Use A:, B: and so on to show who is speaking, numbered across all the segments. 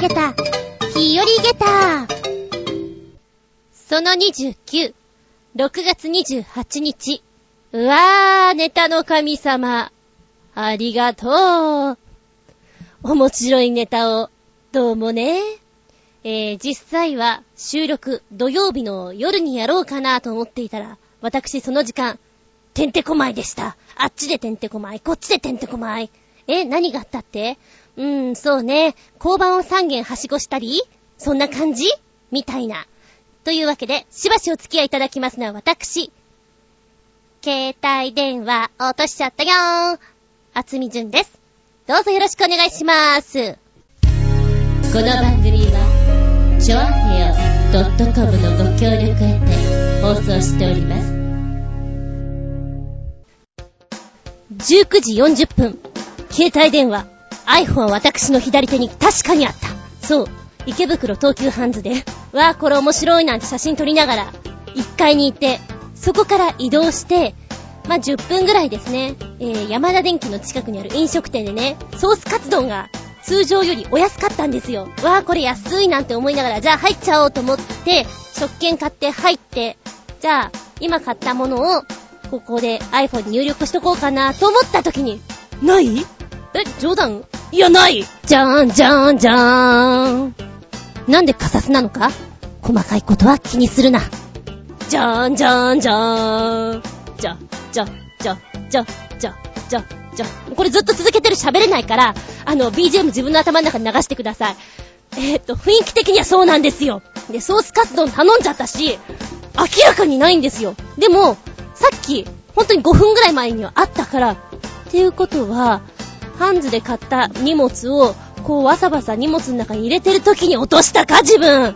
A: げた、日和げた。その29、6月28日。うわー、ネタの神様。ありがとう。面白いネタを、どうもね。えー、実際は収録土曜日の夜にやろうかなと思っていたら、私その時間、てんてこまいでした。あっちでてんてこまい、こっちでてんてこまい。え、何があったって？うーん、そうね。交番を3軒はしごしたりそんな感じ？みたいな。というわけで、しばしお付き合いいただきますのは私。携帯電話落としちゃったよー。あつみじゅんです。どうぞよろしくお願いします。この番組は、ちょあへよ .com のご協力へて放送しております。19時40分、携帯電話、iPhone は私の左手に確かにあった。そう、池袋東急ハンズで、わあ、これ面白いなんて写真撮りながら、1階に行って、そこから移動して、まあ、10分ぐらいですね、えー、山田電機の近くにある飲食店でね、ソースカツ丼が通常よりお安かったんですよ。わあ、これ安いなんて思いながら、じゃあ入っちゃおうと思って、食券買って入って、じゃあ、今買ったものをここで iPhone に入力しとこうかなと思った時に、ない？え、冗談？いや、ないじゃーん、じゃーん、じゃーん。なんでカサスなのか？細かいことは気にするな。じゃーん、じゃーん、じゃーん。じゃ、じゃ、じゃ、じゃ、じゃ、じゃ、じゃ。これずっと続けてる喋れないから、あの、BGM 自分の頭の中に流してください。えー、っと、雰囲気的にはそうなんですよ。で、ソースカツ丼頼んじゃったし、明らかにないんですよ。でも、さっき、ほんとに5分ぐらい前にはあったから、っていうことは、ハンズで買った荷物を、こうわさわさ荷物の中に入れてる時に落としたか自分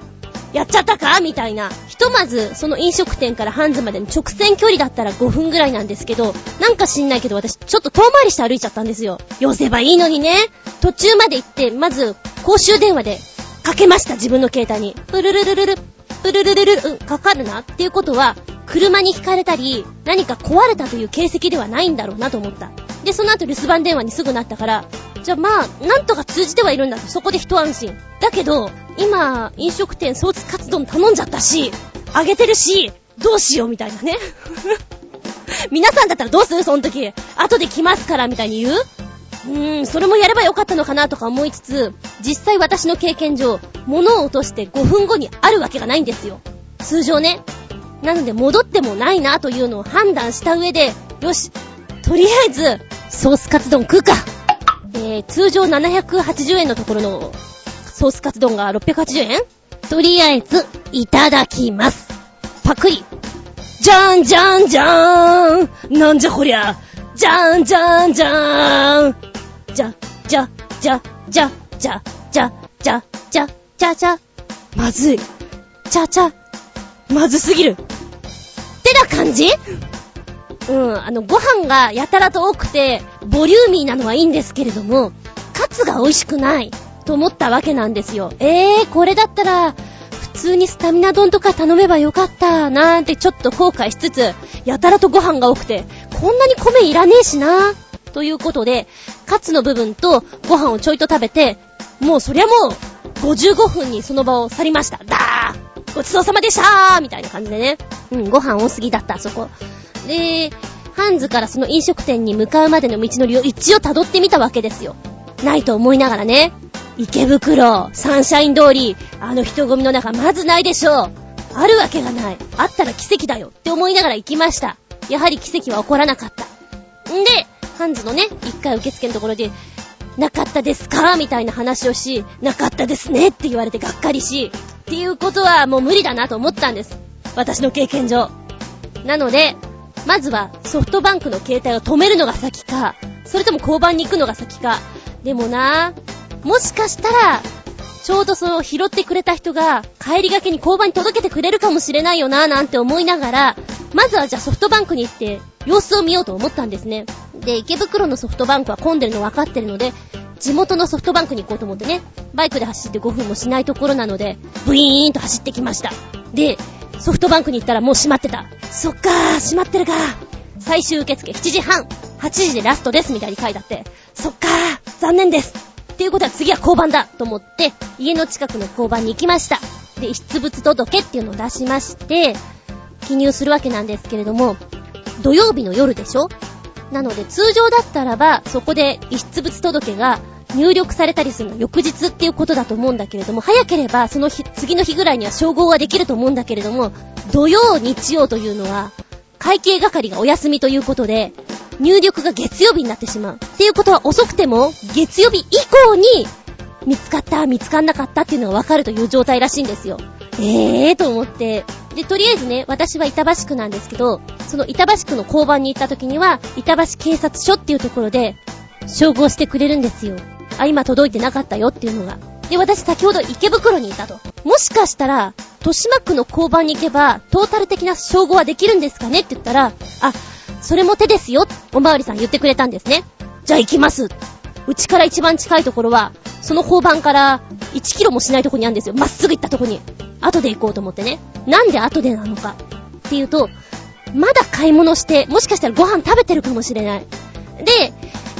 A: やっちゃったかみたいな。ひとまず、その飲食店からハンズまでの直線距離だったら5分ぐらいなんですけど、なんか知んないけど私、ちょっと遠回りして歩いちゃったんですよ。寄せばいいのにね。途中まで行って、まず、公衆電話で、かけました、自分の携帯に。プルルルルル、プルルルルル、うん、かかるなっていうことは、車に引かれたり、何か壊れたという形跡ではないんだろうなと思った。で、その後留守番電話にすぐなったから、じゃあまあ、なんとか通じてはいるんだと、そこで一安心。だけど、今、飲食店ソースカツ丼頼んじゃったし、あげてるし、どうしようみたいなね。皆さんだったらどうする？その時。後で来ますからみたいに言う？うーん、それもやればよかったのかなとか思いつつ、実際私の経験上、物を落として5分後にあるわけがないんですよ。通常ね。なので戻ってもないなというのを判断した上で、よし、とりあえず、ソースカツ丼食うか。えー、通常780円のところの、ソースカツ丼が680円？とりあえず、いただきます。パクリ。じゃんじゃんじゃーんなんじゃこりゃ。じゃんじゃんじゃーんじゃ、じゃ、じゃ、じゃ、じゃ、じゃ、じゃ、じゃ、じゃ、じゃ。まずい。ちゃちゃ。まずすぎる。ってな感じ？うん、あの、ご飯がやたらと多くて、ボリューミーなのはいいんですけれども、カツが美味しくない、と思ったわけなんですよ。えー、これだったら、普通にスタミナ丼とか頼めばよかった、なんてちょっと後悔しつつ、やたらとご飯が多くて、こんなに米いらねえしな、ということで、カツの部分とご飯をちょいと食べて、もうそりゃもう、55分にその場を去りました。だーごちそうさまでしたーみたいな感じでね。うん、ご飯多すぎだった、そこ。で、ハンズからその飲食店に向かうまでの道のりを一応辿ってみたわけですよ。ないと思いながらね。池袋、サンシャイン通り、あの人混みの中まずないでしょう。あるわけがない。あったら奇跡だよって思いながら行きました。やはり奇跡は起こらなかった。んで、ハンズのね、一回受付のところで、なかったですか？みたいな話をし、なかったですねって言われてがっかりし、っていうことはもう無理だなと思ったんです。私の経験上。なので、まずはソフトバンクの携帯を止めるのが先か、それとも交番に行くのが先か。でもなもしかしたら、ちょうどその拾ってくれた人が帰りがけに交番に届けてくれるかもしれないよななんて思いながら、まずはじゃあソフトバンクに行って様子を見ようと思ったんですね。で、池袋のソフトバンクは混んでるの分かってるので、地元のソフトバンクに行こうと思ってね、バイクで走って5分もしないところなので、ブイーンと走ってきました。で、ソフトバンクに行ったらもう閉まってた。そっかー、閉まってるか最終受付7時半、8時でラストですみたいに書いてあって、そっかー、残念です。っていうことは次は交番だと思って、家の近くの交番に行きました。で、遺失物届っていうのを出しまして、記入するわけなんですけれども、土曜日の夜でしょ？なので通常だったらば、そこで遺失物届が入力されたりするの翌日っていうことだと思うんだけれども、早ければその日、次の日ぐらいには照合はできると思うんだけれども、土曜、日曜というのは、会計係がお休みということで、入力が月曜日になってしまう。っていうことは遅くても、月曜日以降に、見つかった、見つかんなかったっていうのがわかるという状態らしいんですよ。ええーと思って。で、とりあえずね、私は板橋区なんですけど、その板橋区の交番に行った時には、板橋警察署っていうところで、照合してくれるんですよ。あ、今届いてなかったよっていうのが。で、私先ほど池袋にいたと。もしかしたら、豊島区の交番に行けば、トータル的な照合はできるんですかねって言ったら、あ、それも手ですよ、おまわりさん言ってくれたんですね。じゃあ行きます。うちから一番近いところは、その交番から1キロもしないとこにあるんですよ。まっすぐ行ったとこに。後で行こうと思ってね。なんで後でなのか。っていうと、まだ買い物して、もしかしたらご飯食べてるかもしれない。で、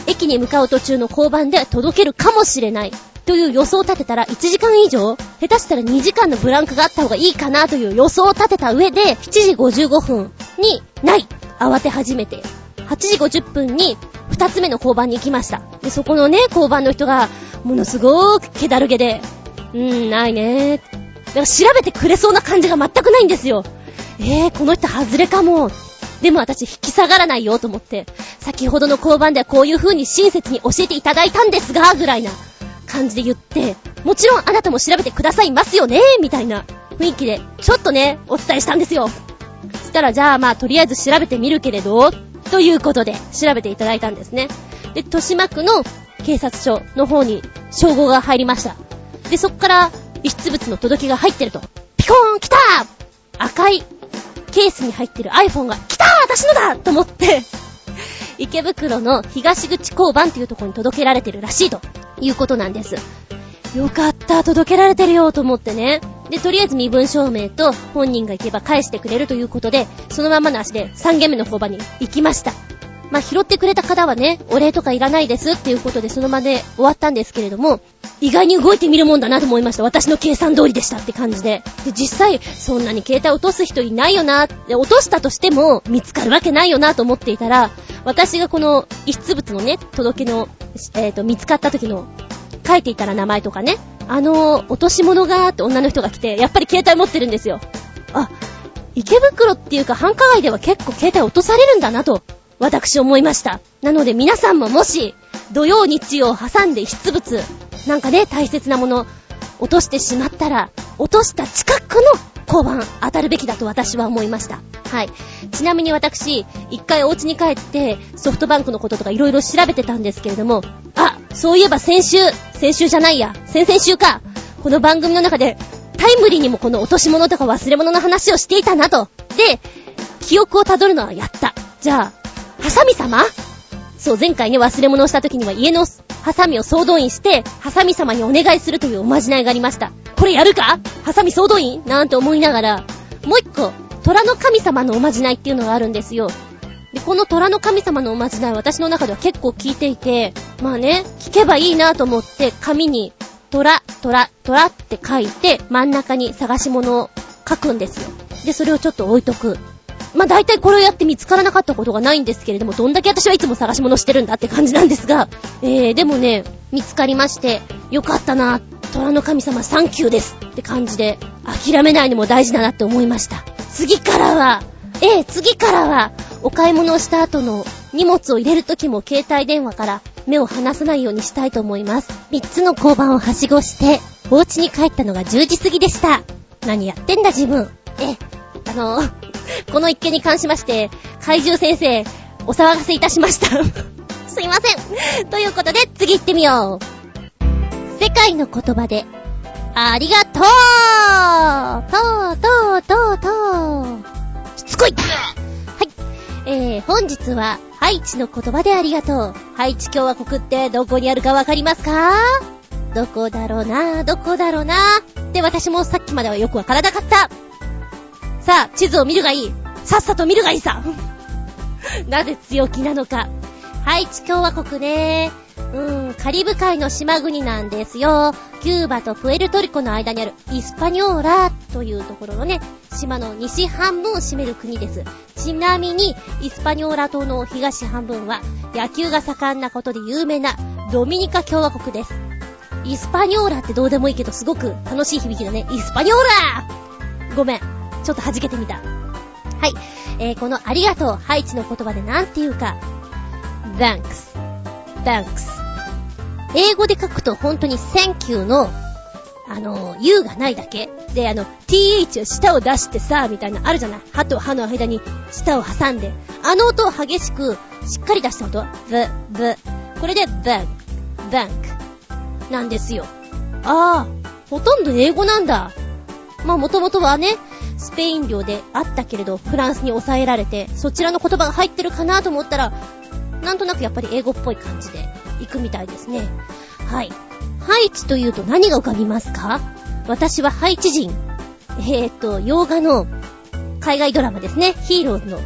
A: 駅に向かう途中の交番で届けるかもしれない。という予想を立てたら1時間以上下手したら2時間のブランクがあった方がいいかなという予想を立てた上で、7時55分にない。慌て始めて。8時50分に2つ目の交番に行きました。で、そこのね、交番の人が、ものすごーく気だるげで、うーん、ないねー。だから調べてくれそうな感じが全くないんですよ。えー、この人外れかも。でも私引き下がらないよと思って、先ほどの交番ではこういう風に親切に教えていただいたんですが、ぐらいな感じで言って、もちろんあなたも調べてくださいますよねみたいな雰囲気で、ちょっとね、お伝えしたんですよ。そしたら、じゃあまあ、とりあえず調べてみるけれど、ということで、調べていただいたんですね。で、豊島区の警察署の方に、称号が入りました。で、そっから、遺失物の届きが入ってると。ピコーン来た赤いケースに入ってる iPhone が、来た私のだと思って 池袋の東口交番っていうところに届けられてるらしいということなんです。よかった、届けられてるよと思ってね。で、とりあえず身分証明と本人が行けば返してくれるということで、そのままの足で3軒目の交番に行きました。まあ、拾ってくれた方はね、お礼とかいらないですっていうことでその場で終わったんですけれども、意外に動いてみるもんだなと思いました。私の計算通りでしたって感じで。で、実際、そんなに携帯落とす人いないよな、で、落としたとしても見つかるわけないよなと思っていたら、私がこの遺失物のね、届けの、えっ、ー、と、見つかった時の、書いていたら名前とかね、あの、落とし物がーって女の人が来て、やっぱり携帯持ってるんですよ。あ、池袋っていうか繁華街では結構携帯落とされるんだなと、私思いました。なので皆さんももし、土曜日曜挟んで失物、なんかね、大切なもの、落としてしまったら、落とした近くの交番当たるべきだと私は思いました。はい。ちなみに私、一回お家に帰ってソフトバンクのこととか色々調べてたんですけれども、あ、そういえば先週、先週じゃないや、先々週か、この番組の中でタイムリーにもこの落とし物とか忘れ物の話をしていたなと。で、記憶をたどるのはやった。じゃあ、ハサミ様？そう、前回ね、忘れ物をした時には家のハサミを総動員して、ハサミ様にお願いするというおまじないがありました。これやるか？ハサミ総動員？なんて思いながら、もう一個、虎の神様のおまじないっていうのがあるんですよ。で、この虎の神様のおまじない私の中では結構聞いていて、まあね、聞けばいいなと思って紙に、虎、虎、虎って書いて、真ん中に探し物を書くんですよ。で、それをちょっと置いとく。まあ大体これをやって見つからなかったことがないんですけれども、どんだけ私はいつも探し物してるんだって感じなんですが、えー、でもね、見つかりまして、よかったな、虎の神様サンキューですって感じで、諦めないのも大事だなって思いました。次からは、ええ、次からは、お買い物をした後の荷物を入れるときも携帯電話から目を離さないようにしたいと思います。3つの交番をはしごして、お家に帰ったのが10時過ぎでした。何やってんだ自分。え、あの この一件に関しまして、怪獣先生、お騒がせいたしました すいません。ということで、次行ってみよう。世界の言葉で、ありがとうとうとうとうとう。しつこいはい。えー、本日は、ハイチの言葉でありがとう。ハイチ共和国ってどこにあるかわかりますか？どこだろうなどこだろうなで、私もさっきまではよくわからなかった。さあ、地図を見るがいい。さっさと見るがいいさ。なぜ強気なのか。ハイチ共和国ね。うん、カリブ海の島国なんですよ。キューバとプエルトリコの間にあるイスパニョーラというところのね、島の西半分を占める国です。ちなみに、イスパニョーラ島の東半分は野球が盛んなことで有名なドミニカ共和国です。イスパニョーラってどうでもいいけどすごく楽しい響きだね。イスパニョーラごめん。ちょっと弾けてみた。はい。えー、このありがとう、ハイチの言葉でなんて言うか。thanks, thanks 英語で書くと本当に Thank you の、あの、U がないだけ。で、あの、th を舌を出してさ、みたいな、あるじゃない歯と歯の間に舌を挟んで。あの音を激しく、しっかり出した音 the, the. これで thank, thank なんですよ。ああ、ほとんど英語なんだ。まあ、もともとはね、スペイン領であったけれど、フランスに抑えられて、そちらの言葉が入ってるかなと思ったら、なんとなくやっぱり英語っぽい感じで行くみたいですね。はい。ハイチというと何が浮かびますか？私はハイチ人。えー、っと、洋画の海外ドラマですね。ヒーローズの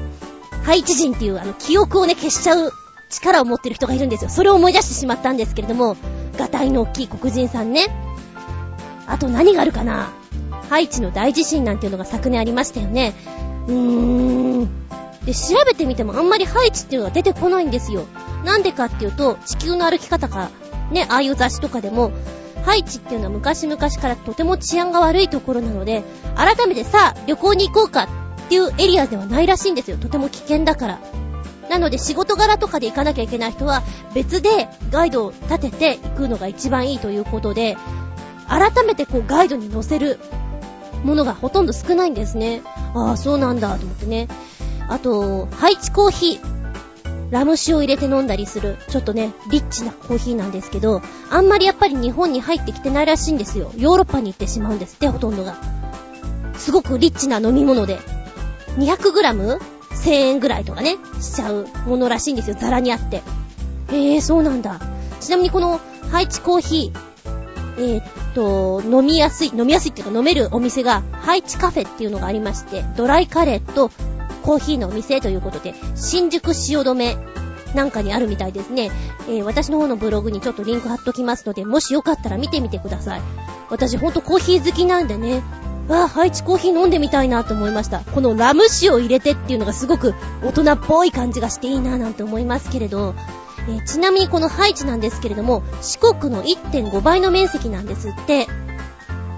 A: ハイチ人っていうあの記憶をね消しちゃう力を持ってる人がいるんですよ。それを思い出してしまったんですけれども、ガタイの大きい黒人さんね。あと何があるかな？ハイチの大地震なんていうのが昨年ありましたよね。うーん。で、調べてみてもあんまりハイチっていうのが出てこないんですよ。なんでかっていうと、地球の歩き方か、ね、ああいう雑誌とかでも、ハイチっていうのは昔々からとても治安が悪いところなので、改めてさあ、旅行に行こうかっていうエリアではないらしいんですよ。とても危険だから。なので仕事柄とかで行かなきゃいけない人は別でガイドを立てて行くのが一番いいということで、改めてこうガイドに載せるものがほとんど少ないんですね。ああ、そうなんだと思ってね。あと、ハイチコーヒー。ラム酒を入れて飲んだりする、ちょっとね、リッチなコーヒーなんですけど、あんまりやっぱり日本に入ってきてないらしいんですよ。ヨーロッパに行ってしまうんですって、ほとんどが。すごくリッチな飲み物で。200g?1000 円ぐらいとかね、しちゃうものらしいんですよ。ザラにあって。へえ、そうなんだ。ちなみにこの、ハイチコーヒー、えー、と、飲みやすい、飲みやすいっていうか飲めるお店が、ハイチカフェっていうのがありまして、ドライカレーとコーヒーのお店ということで、新宿汐留なんかにあるみたいですね。えー、私の方のブログにちょっとリンク貼っときますので、もしよかったら見てみてください。私ほんとコーヒー好きなんでね、わあ、ハイチコーヒー飲んでみたいなと思いました。このラム酒を入れてっていうのがすごく大人っぽい感じがしていいななんて思いますけれど、え、ちなみにこのハイチなんですけれども、四国の1.5倍の面積なんですって。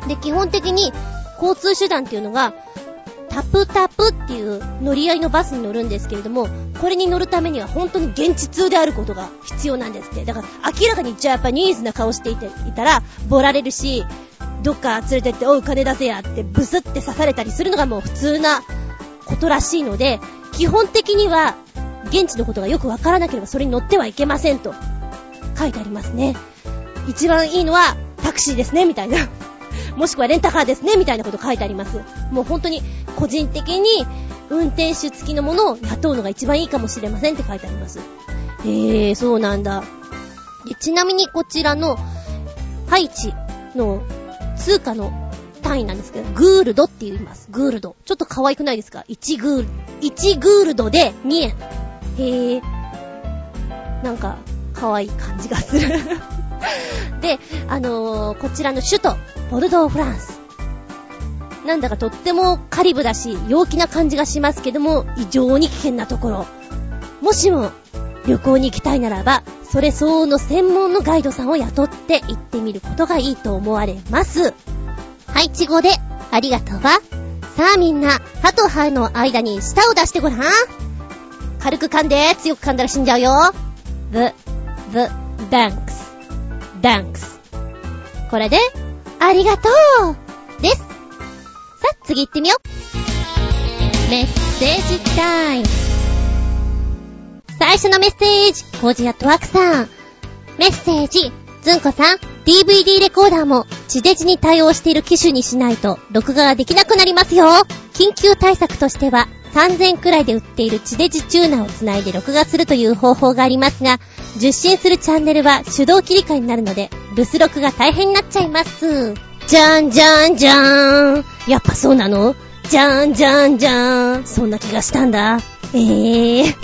A: で、基本的に交通手段っていうのが、タプタプっていう乗り合いのバスに乗るんですけれども、これに乗るためには本当に現地通であることが必要なんですって。だから明らかにじゃあやっぱニーズな顔していていたら、ボられるし、どっか連れてって、おう金出せやってブスって刺されたりするのがもう普通なことらしいので、基本的には現地のことがよくわからなければそれに乗ってはいけませんと書いてありますね。一番いいのはタクシーですね、みたいな。もしくはレンタカーですね、みたいなこと書いてあります。もう本当に個人的に運転手付きのものを雇うのが一番いいかもしれませんって書いてあります。へえー、そうなんだ。ちなみにこちらの、ハイチの通貨の単位なんですけど、グールドって言います。グールド。ちょっと可愛くないですか ?1 グール、1グールドで2円。へえ。なんか、可愛い感じがする で、あのー、こちらの首都、ボルドー・フランス。なんだかとってもカリブだし、陽気な感じがしますけども、異常に危険なところ。もしも、旅行に行きたいならば、それ相応の専門のガイドさんを雇って行ってみることがいいと思われます。はい、ちごで、ありがとうは。さあみんな、歯と歯の間に舌を出してごらん。軽く噛んで、強く噛んだら死んじゃうよ。the, the, thanks, thanks. これで、ありがとうです。さあ、次行ってみよう。メッセージタイム。最初のメッセージ、コージアットワークさん。メッセージ、ずんこさん、DVD レコーダーも地デジに対応している機種にしないと録画ができなくなりますよ。緊急対策としては3000くらいで売っている地デジチューナーをつないで録画するという方法がありますが、受信するチャンネルは手動切り替えになるので、留守録が大変になっちゃいます。じゃんじゃんじゃーん。やっぱそうなの？じゃんじゃんじゃーん。そんな気がしたんだ。えー。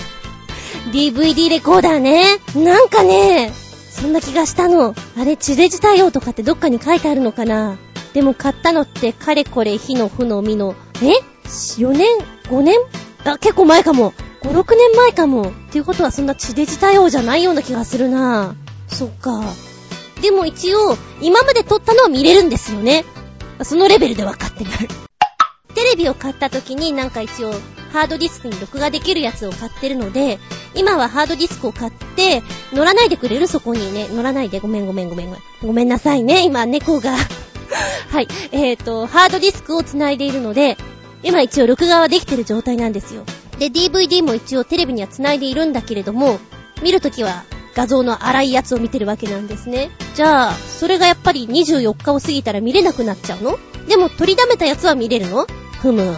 A: DVD レコーダーね。なんかね、そんな気がしたの。あれ、地デジ対応とかってどっかに書いてあるのかな？でも買ったのってかれこれ火の負の実の、え？?4 年 ?5 年？あ、結構前かも。5、6年前かも。っていうことはそんな地デジ対応じゃないような気がするなそっか。でも一応、今まで撮ったのは見れるんですよね。そのレベルで分かってない。テレビを買った時になんか一応、ハードディスクに録画できるやつを買ってるので、今はハードディスクを買って、乗らないでくれるそこにね。乗らないで。ごめんごめんごめんごめん。ごめんなさいね。今、猫が はい。えっ、ー、と、ハードディスクを繋いでいるので、今一応録画はできてる状態なんですよ。で、DVD も一応テレビには繋いでいるんだけれども、見るときは画像の荒いやつを見てるわけなんですね。じゃあ、それがやっぱり24日を過ぎたら見れなくなっちゃうの？でも取りだめたやつは見れるの？ふむ、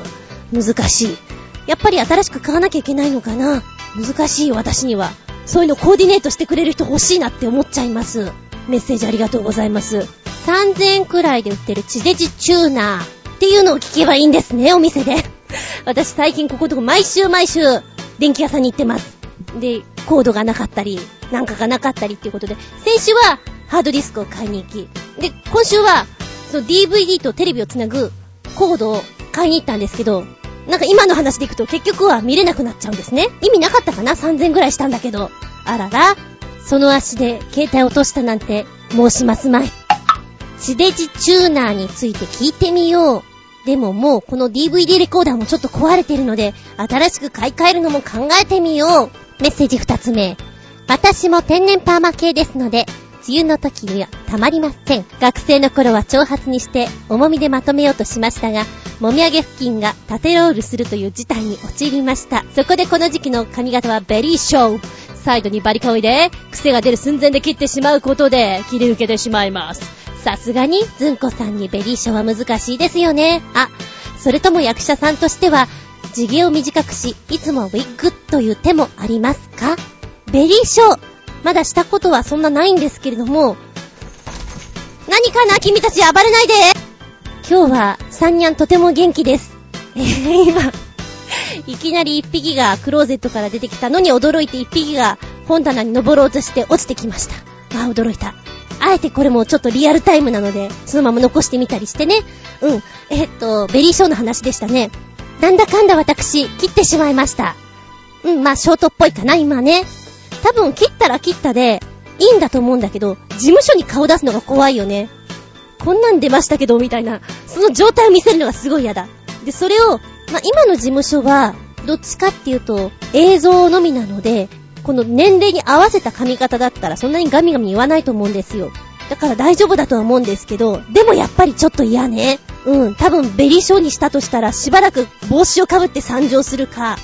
A: 難しい。やっぱり新しく買わなきゃいけないのかな？難しい私には。そういうのコーディネートしてくれる人欲しいなって思っちゃいます。メッセージありがとうございます。3000円くらいで売ってる地デジチューナーっていうのを聞けばいいんですね、お店で。私最近こことこ毎週毎週電気屋さんに行ってます。で、コードがなかったり、なんかがなかったりっていうことで、先週はハードディスクを買いに行き、で、今週は、その DVD とテレビをつなぐコードを買いに行ったんですけど、なんか今の話でいくと結局は見れなくなっちゃうんですね。意味なかったかな ?3000 ぐらいしたんだけど。あらら、その足で携帯落としたなんて申しますまい。地デジチューナーについて聞いてみよう。でももうこの DVD レコーダーもちょっと壊れてるので、新しく買い替えるのも考えてみよう。メッセージ二つ目。私も天然パーマ系ですので、梅雨の時にはたまりません。学生の頃は長髪にして重みでまとめようとしましたが、もみあげ付近が縦ロールするという事態に陥りました。そこでこの時期の髪型はベリーショー。サイドにバリカンを入れ、癖が出る寸前で切ってしまうことで切り受けてしまいます。さすがに、ずんこさんにベリーショは難しいですよね。あ、それとも役者さんとしては、地毛を短くし、いつもウィッグという手もありますか？ベリーショ、まだしたことはそんなないんですけれども、何かな？君たち暴れないで今日は、サンニャンとても元気です。えー、今、いきなり一匹がクローゼットから出てきたのに驚いて一匹が本棚に登ろうとして落ちてきました。あ、驚いた。あえてこれもちょっとリアルタイムなので、そのまま残してみたりしてね。うん。えっと、ベリーショーの話でしたね。なんだかんだ私、切ってしまいました。うん、まあ、ショートっぽいかな、今ね。多分切ったら切ったで、いいんだと思うんだけど、事務所に顔出すのが怖いよね。こんなん出ましたけど、みたいな、その状態を見せるのがすごい嫌だ。で、それを、まあ、今の事務所は、どっちかっていうと、映像のみなので、この年齢に合わせた髪型だったら、そんなにガミガミ言わないと思うんですよ。だから大丈夫だとは思うんですけど、でもやっぱりちょっと嫌ね。うん、多分ベリーショーにしたとしたら、しばらく帽子をかぶって参上するか、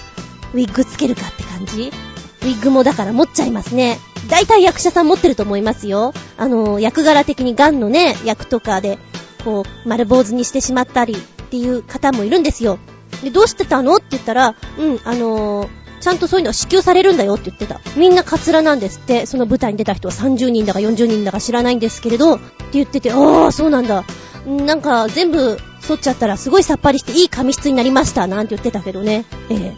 A: ウィッグつけるかって感じウィッグもだから持っちゃいますね。大体役者さん持ってると思いますよ。あの、役柄的にガンのね、役とかで、こう、丸坊主にしてしまったりっていう方もいるんですよ。で、どうしてたの？って言ったら、うん、あのー、ちゃんとそういうのは支給されるんだよって言ってた。みんなカツラなんですって、その舞台に出た人は30人だか40人だか知らないんですけれど、って言ってて、ああ、そうなんだ。なんか全部剃っちゃったらすごいさっぱりしていい髪質になりました、なんて言ってたけどね。ええ。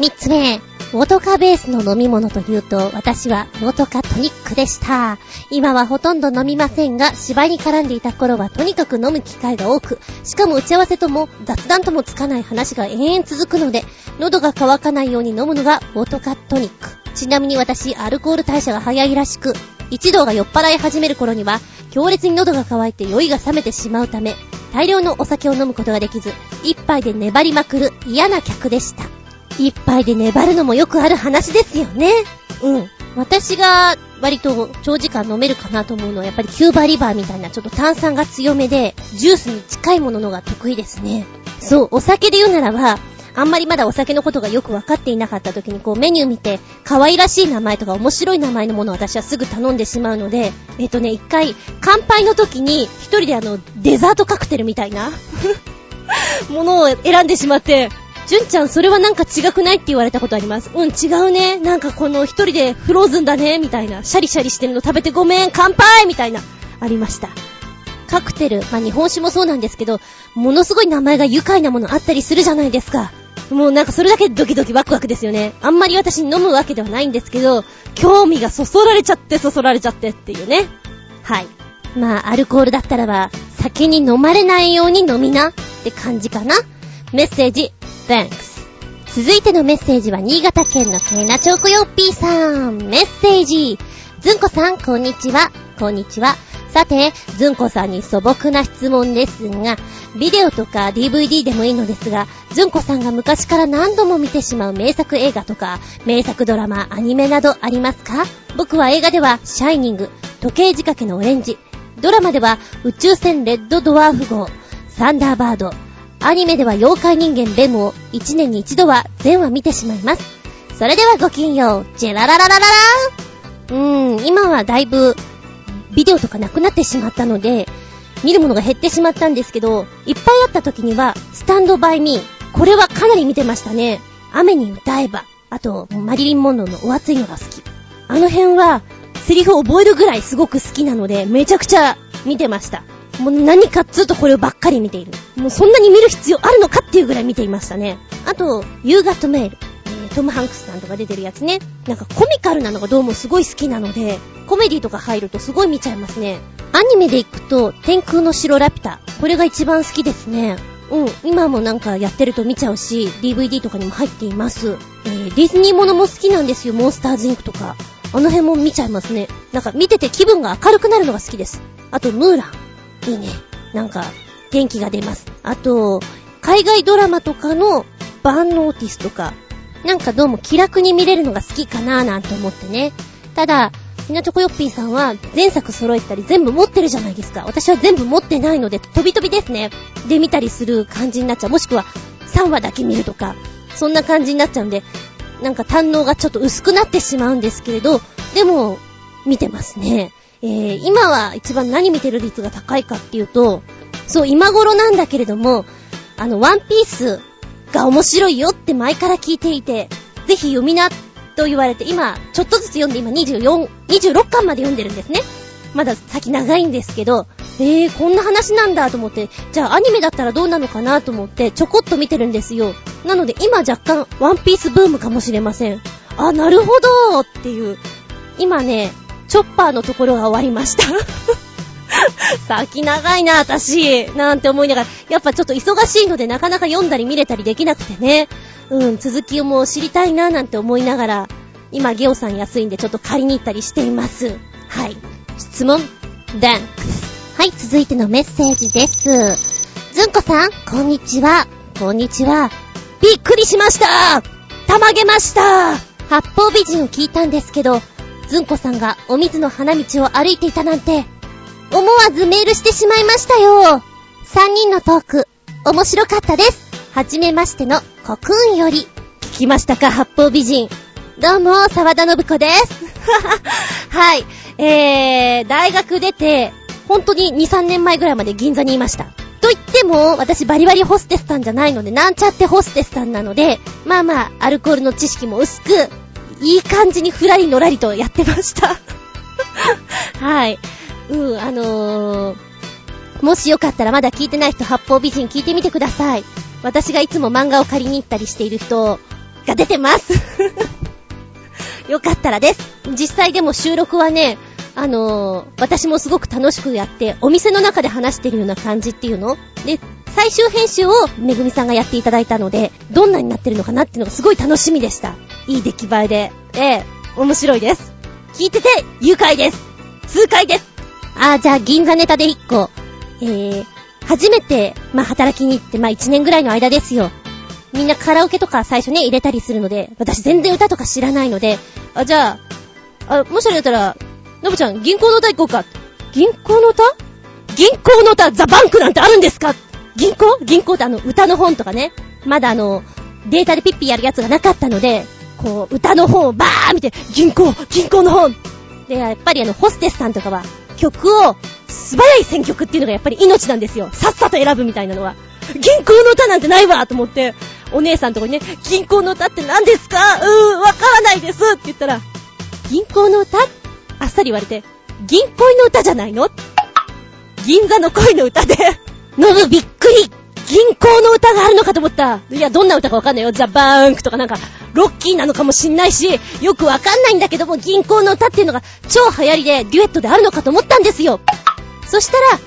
A: 三つ目。ウォトカベースの飲み物というと、私はウォトカトニックでした。今はほとんど飲みませんが、芝居に絡んでいた頃はとにかく飲む機会が多く、しかも打ち合わせとも雑談ともつかない話が延々続くので、喉が渇かないように飲むのがウォトカトニック。ちなみに私、アルコール代謝が早いらしく、一同が酔っ払い始める頃には、強烈に喉が渇いて酔いが冷めてしまうため、大量のお酒を飲むことができず、一杯で粘りまくる嫌な客でした。一杯で粘るのもよくある話ですよね。うん。私が割と長時間飲めるかなと思うのはやっぱりキューバリバーみたいなちょっと炭酸が強めで、ジュースに近いもののが得意ですね。そう、お酒で言うならば、あんまりまだお酒のことがよくわかっていなかった時にこうメニュー見て、可愛らしい名前とか面白い名前のものを私はすぐ頼んでしまうので、えっとね、一回、乾杯の時に一人であの、デザートカクテルみたいな ものを選んでしまって、純ちゃんそれはなんか違くないって言われたことあります。うん、違うね。なんかこの一人でフローズンだね、みたいな。シャリシャリしてるの食べてごめん、乾杯みたいな。ありました。カクテル、まあ、日本酒もそうなんですけど、ものすごい名前が愉快なものあったりするじゃないですか。もうなんかそれだけドキドキワクワクですよね。あんまり私飲むわけではないんですけど、興味がそそられちゃってそそられちゃってっていうね。はい。まあ、アルコールだったらば、酒に飲まれないように飲みなって感じかな。メッセージ、Thanks。続いてのメッセージは新潟県のケーナチョコヨッピーさん。メッセージ。ずんこさん、こんにちは。こんにちは。さて、ずんこさんに素朴な質問ですが、ビデオとか DVD でもいいのですが、ずんこさんが昔から何度も見てしまう名作映画とか、名作ドラマ、アニメなどありますか？僕は映画では、シャイニング、時計仕掛けのオレンジ、ドラマでは、宇宙船レッドドワーフ号、サンダーバード、アニメでは妖怪人間ベムを1年に一度は全話見てしまいます。それではごきんよう、ジェララララララうーん、今はだいぶ、ビデオとかなくなってしまったので、見るものが減ってしまったんですけど、いっぱいあった時には、スタンドバイミー。これはかなり見てましたね。雨に歌えば。あと、マリリン・モンローのお熱いのが好き。あの辺は、セリフを覚えるぐらいすごく好きなので、めちゃくちゃ見てました。もう何かっつうとこれをばっかり見ている。もうそんなに見る必要あるのかっていうぐらい見ていましたね。あと、夕方メール。トム・ハンクスさんとか出てるやつね。なんかコミカルなのがどうもすごい好きなので、コメディとか入るとすごい見ちゃいますね。アニメで行くと、天空の城ラピュタ。これが一番好きですね。うん、今もなんかやってると見ちゃうし、DVD とかにも入っています。えー、ディズニーものも好きなんですよ、モンスターズインクとか。あの辺も見ちゃいますね。なんか見てて気分が明るくなるのが好きです。あと、ムーラン。いいね。なんか、元気が出ます。あと、海外ドラマとかのバーンノーティスとか、なんかどうも気楽に見れるのが好きかなーなんて思ってね。ただ、ひなチョコヨッピーさんは前作揃えたり全部持ってるじゃないですか。私は全部持ってないので、飛び飛びですね。で見たりする感じになっちゃう。もしくは3話だけ見るとか、そんな感じになっちゃうんで、なんか堪能がちょっと薄くなってしまうんですけれど、でも、見てますね。えー、今は一番何見てる率が高いかっていうと、そう、今頃なんだけれども、あの、ワンピースが面白いよって前から聞いていて、ぜひ読みなと言われて、今、ちょっとずつ読んで今24、26巻まで読んでるんですね。まだ先長いんですけど、えー、こんな話なんだと思って、じゃあアニメだったらどうなのかなと思って、ちょこっと見てるんですよ。なので今若干、ワンピースブームかもしれません。あ、なるほどーっていう。今ね、チョッパーのところが終わりました 先長いな、私。なんて思いながら、やっぱちょっと忙しいのでなかなか読んだり見れたりできなくてね。うん、続きをもう知りたいな、なんて思いながら、今ゲオさん安いんでちょっと借りに行ったりしています。はい。質問、ダンクはい、続いてのメッセージです。ずんこさん、こんにちは。こんにちは。びっくりしましたたまげました八方美人を聞いたんですけど、ずんこさんがお水の花道を歩いていたなんて、思わずメールしてしまいましたよ。3人のトーク、面白かったです。はじめましてのコクーンより。聞きましたか、八方美人。どうも、沢田信子です。はい。えー、大学出て、本当に2、3年前ぐらいまで銀座にいました。と言っても、私バリバリホステスさんじゃないので、なんちゃってホステスさんなので、まあまあ、アルコールの知識も薄く、いい感じにふらりのらりとやってました。はい。うん、あのー、もしよかったらまだ聞いてない人、八方美人聞いてみてください。私がいつも漫画を借りに行ったりしている人が出てます よかったらです。実際でも収録はね、あのー、私もすごく楽しくやって、お店の中で話してるような感じっていうの？で、最終編集をめぐみさんがやっていただいたので、どんなになってるのかなっていうのがすごい楽しみでした。いい出来栄えで。ええ、面白いです。聞いてて、愉快です。痛快です。あー、じゃあ銀座ネタで1個。えー、初めて、まあ、働きに行って、まあ、1年ぐらいの間ですよ。みんなカラオケとか最初ね、入れたりするので、私全然歌とか知らないので、あ、じゃあ、あ、もしあれだったら、のぶちゃん、銀行の歌行こうか。銀行の歌？銀行の歌、ザ・バンクなんてあるんですか？銀行？銀行ってあの、歌の本とかね。まだあの、データでピッピやるやつがなかったので、こう、歌の本をバー見て、銀行銀行の本で、やっぱりあの、ホステスさんとかは、曲を、素早い選曲っていうのがやっぱり命なんですよ。さっさと選ぶみたいなのは。銀行の歌なんてないわと思って、お姉さんとこにね、銀行の歌って何ですか？うーん、わからないですって言ったら、銀行の歌？あっさり言われて、銀恋の歌じゃないの？銀座の恋の歌で、ノブびっくり。銀行の歌があるのかと思った。いや、どんな歌かわかんないよ。ザ・バーンクとかなんか、ロッキーなのかもしんないし、よくわかんないんだけども、銀行の歌っていうのが超流行りで、デュエットであるのかと思ったんですよ。そしたら、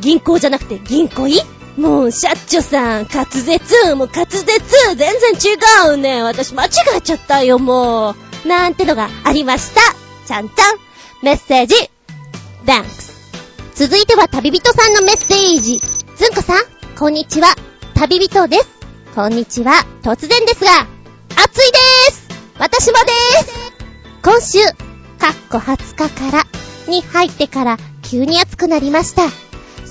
A: 銀行じゃなくて銀行いもう、シャッチョさん、滑舌、もう滑舌、全然違うね。私間違えちゃったよ、もう。なんてのがありました。ちゃんちゃん。メッセージ、Thanks。続いては旅人さんのメッセージ。ずんこさん、こんにちは。旅人です。こんにちは。突然ですが、暑いでーす私もでーす今週、かっこ20日からに入ってから急に暑くなりました。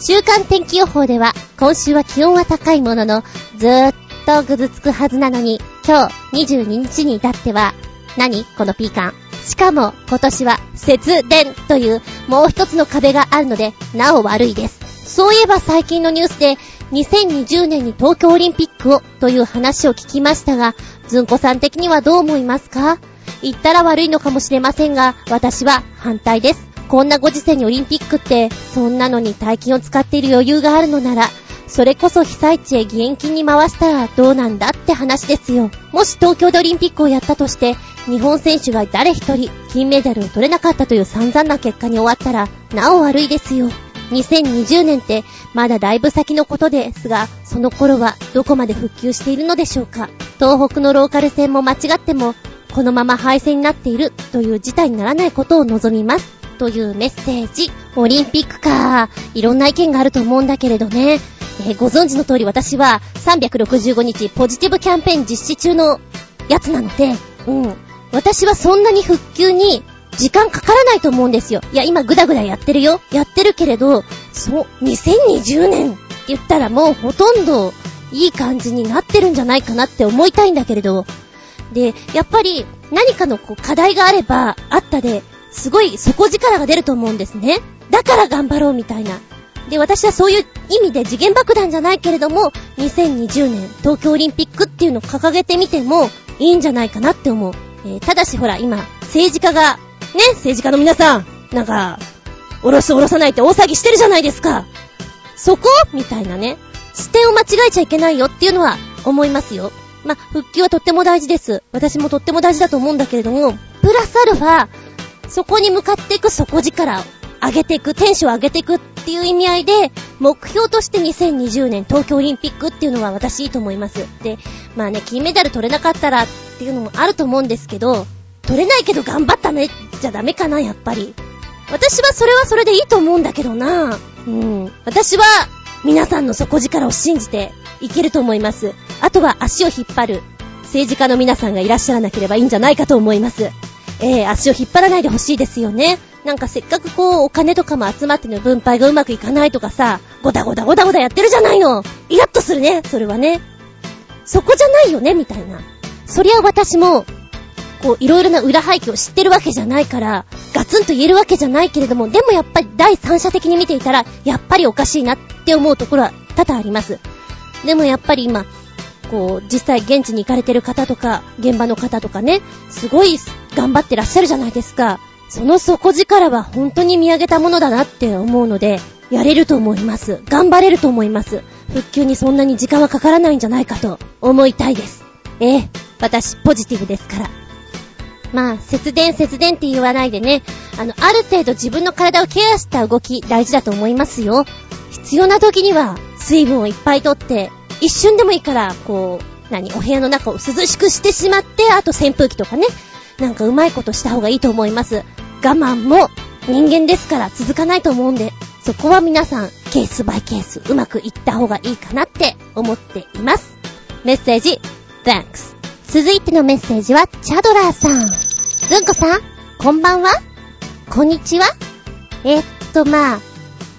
A: 週間天気予報では、今週は気温は高いものの、ずーっとぐずつくはずなのに、今日22日に至っては、何このピーカン。しかも、今年は節電というもう一つの壁があるので、なお悪いです。そういえば最近のニュースで、2020年に東京オリンピックをという話を聞きましたが、ずんこさん的にはどう思いますか？言ったら悪いのかもしれませんが、私は反対です。こんなご時世にオリンピックって、そんなのに大金を使っている余裕があるのなら、それこそ被災地へ義援金に回したらどうなんだって話ですよ。もし東京でオリンピックをやったとして、日本選手が誰一人金メダルを取れなかったという散々な結果に終わったら、なお悪いですよ。2020年ってまだだいぶ先のことですが、その頃はどこまで復旧しているのでしょうか？東北のローカル線も間違っても、このまま廃線になっているという事態にならないことを望みます。というメッセージ。オリンピックか。いろんな意見があると思うんだけれどね。えー、ご存知の通り私は365日ポジティブキャンペーン実施中のやつなので、うん。私はそんなに復旧に時間かからないと思うんですよ。いや、今ぐだぐだやってるよ。やってるけれど、そう、2020年って言ったらもうほとんどいい感じになってるんじゃないかなって思いたいんだけれど、で、やっぱり何かのこう課題があればあったで、すごい底力が出ると思うんですね。だから頑張ろうみたいな。で、私はそういう意味で次元爆弾じゃないけれども、2020年東京オリンピックっていうのを掲げてみてもいいんじゃないかなって思う。えー、ただしほら、今、政治家が、ね政治家の皆さん、なんか、おろすおろさないって大騒ぎしてるじゃないですか。そこ？みたいなね。視点を間違えちゃいけないよっていうのは思いますよ。ま復旧はとっても大事です。私もとっても大事だと思うんだけれども、プラスアルファ、そこに向かっていく底力を上げていく、テンションを上げていくっていう意味合いで、目標として2020年東京オリンピックっていうのは私いいと思います。で、まあね、金メダル取れなかったらっていうのもあると思うんですけど、取れないけど頑張ったね、じゃダメかな、やっぱり。私はそれはそれでいいと思うんだけどなうん。私は、皆さんの底力を信じていけると思います。あとは足を引っ張る政治家の皆さんがいらっしゃらなければいいんじゃないかと思います。えー、足を引っ張らないでほしいですよね。なんかせっかくこう、お金とかも集まっての分配がうまくいかないとかさ、ごだごだごだごだやってるじゃないの。イラッとするね、それはね。そこじゃないよね、みたいな。そりゃ私も、こう、いろいろな裏背景を知ってるわけじゃないから、ガツンと言えるわけじゃないけれども、でもやっぱり第三者的に見ていたら、やっぱりおかしいなって思うところは多々あります。でもやっぱり今、こう、実際現地に行かれてる方とか、現場の方とかね、すごい頑張ってらっしゃるじゃないですか。その底力は本当に見上げたものだなって思うので、やれると思います。頑張れると思います。復旧にそんなに時間はかからないんじゃないかと思いたいです。ええ、私ポジティブですから。まあ、節電節電って言わないでね、あの、ある程度自分の体をケアした動き大事だと思いますよ。必要な時には水分をいっぱいとって、一瞬でもいいから、こう、何、お部屋の中を涼しくしてしまって、あと扇風機とかね、なんかうまいことした方がいいと思います。我慢も人間ですから続かないと思うんで、そこは皆さん、ケースバイケース、うまくいった方がいいかなって思っています。メッセージ、Thanks。続いてのメッセージは、チャドラーさん。ずんこさん、こんばんはこんにちはえ、っと、まあ、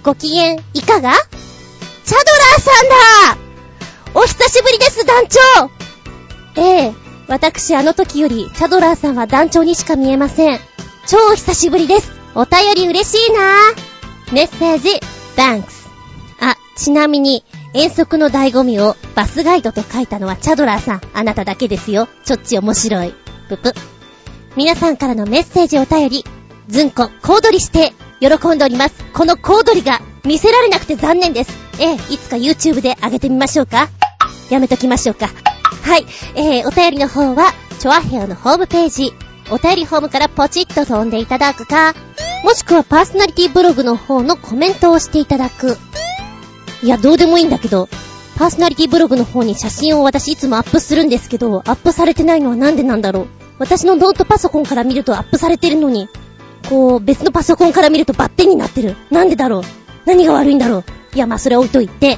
A: ご機嫌いかが？チャドラーさんだお久しぶりです、団長ええ私あの時より、チャドラーさんは団長にしか見えません。超久しぶりです。お便り嬉しいなメッセージ、Thanks。あ、ちなみに、遠足の醍醐味をバスガイドと書いたのはチャドラーさん。あなただけですよ。ちょっち面白い。ぷぷ。皆さんからのメッセージお便り、ずんこ、小躍りして喜んでおります。この小躍りが見せられなくて残念です。ええ、いつか YouTube で上げてみましょうかやめときましょうか。はい。えー、お便りの方は、チョアヘアのホームページ、お便りホームからポチッと飛んでいただくか、もしくはパーソナリティブログの方のコメントをしていただく。いや、どうでもいいんだけど、パーソナリティブログの方に写真を私いつもアップするんですけど、アップされてないのはなんでなんだろう。私のノートパソコンから見るとアップされてるのに、こう、別のパソコンから見るとバッテンになってる。なんでだろう何が悪いんだろういや、まあ、それは置いといて、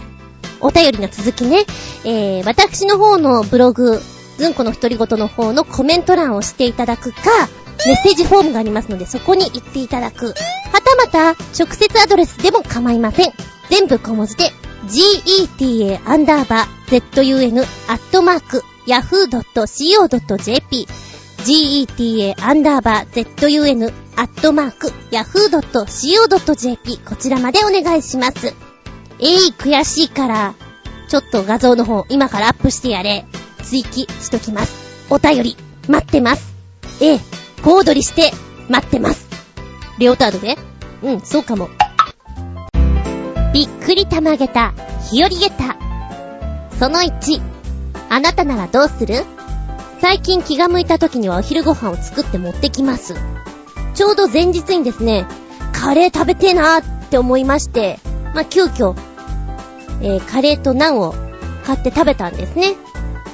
A: お便りの続きね、えー、私の方のブログ、ずんこの独り言の方のコメント欄をしていただくか、メッセージフォームがありますので、そこに行っていただく。はたまた、直接アドレスでも構いません。全部小文字で、geta アンダーバー zun アットマーク yahoo.co.jp geta アンダーバー zun アットマーク yahoo.co.jp こちらまでお願いします。えい、悔しいから、ちょっと画像の方今からアップしてやれ。追記しときます。お便り、待ってます。ええ、小躍りして待ってます。レオタードで？うん、そうかも。びっくりたまげた、日和げた。その1、あなたならどうする？最近気が向いた時にはお昼ご飯を作って持ってきます。ちょうど前日にですね、カレー食べてえなーって思いまして、まあ、急遽、えー、カレーとナンを買って食べたんですね。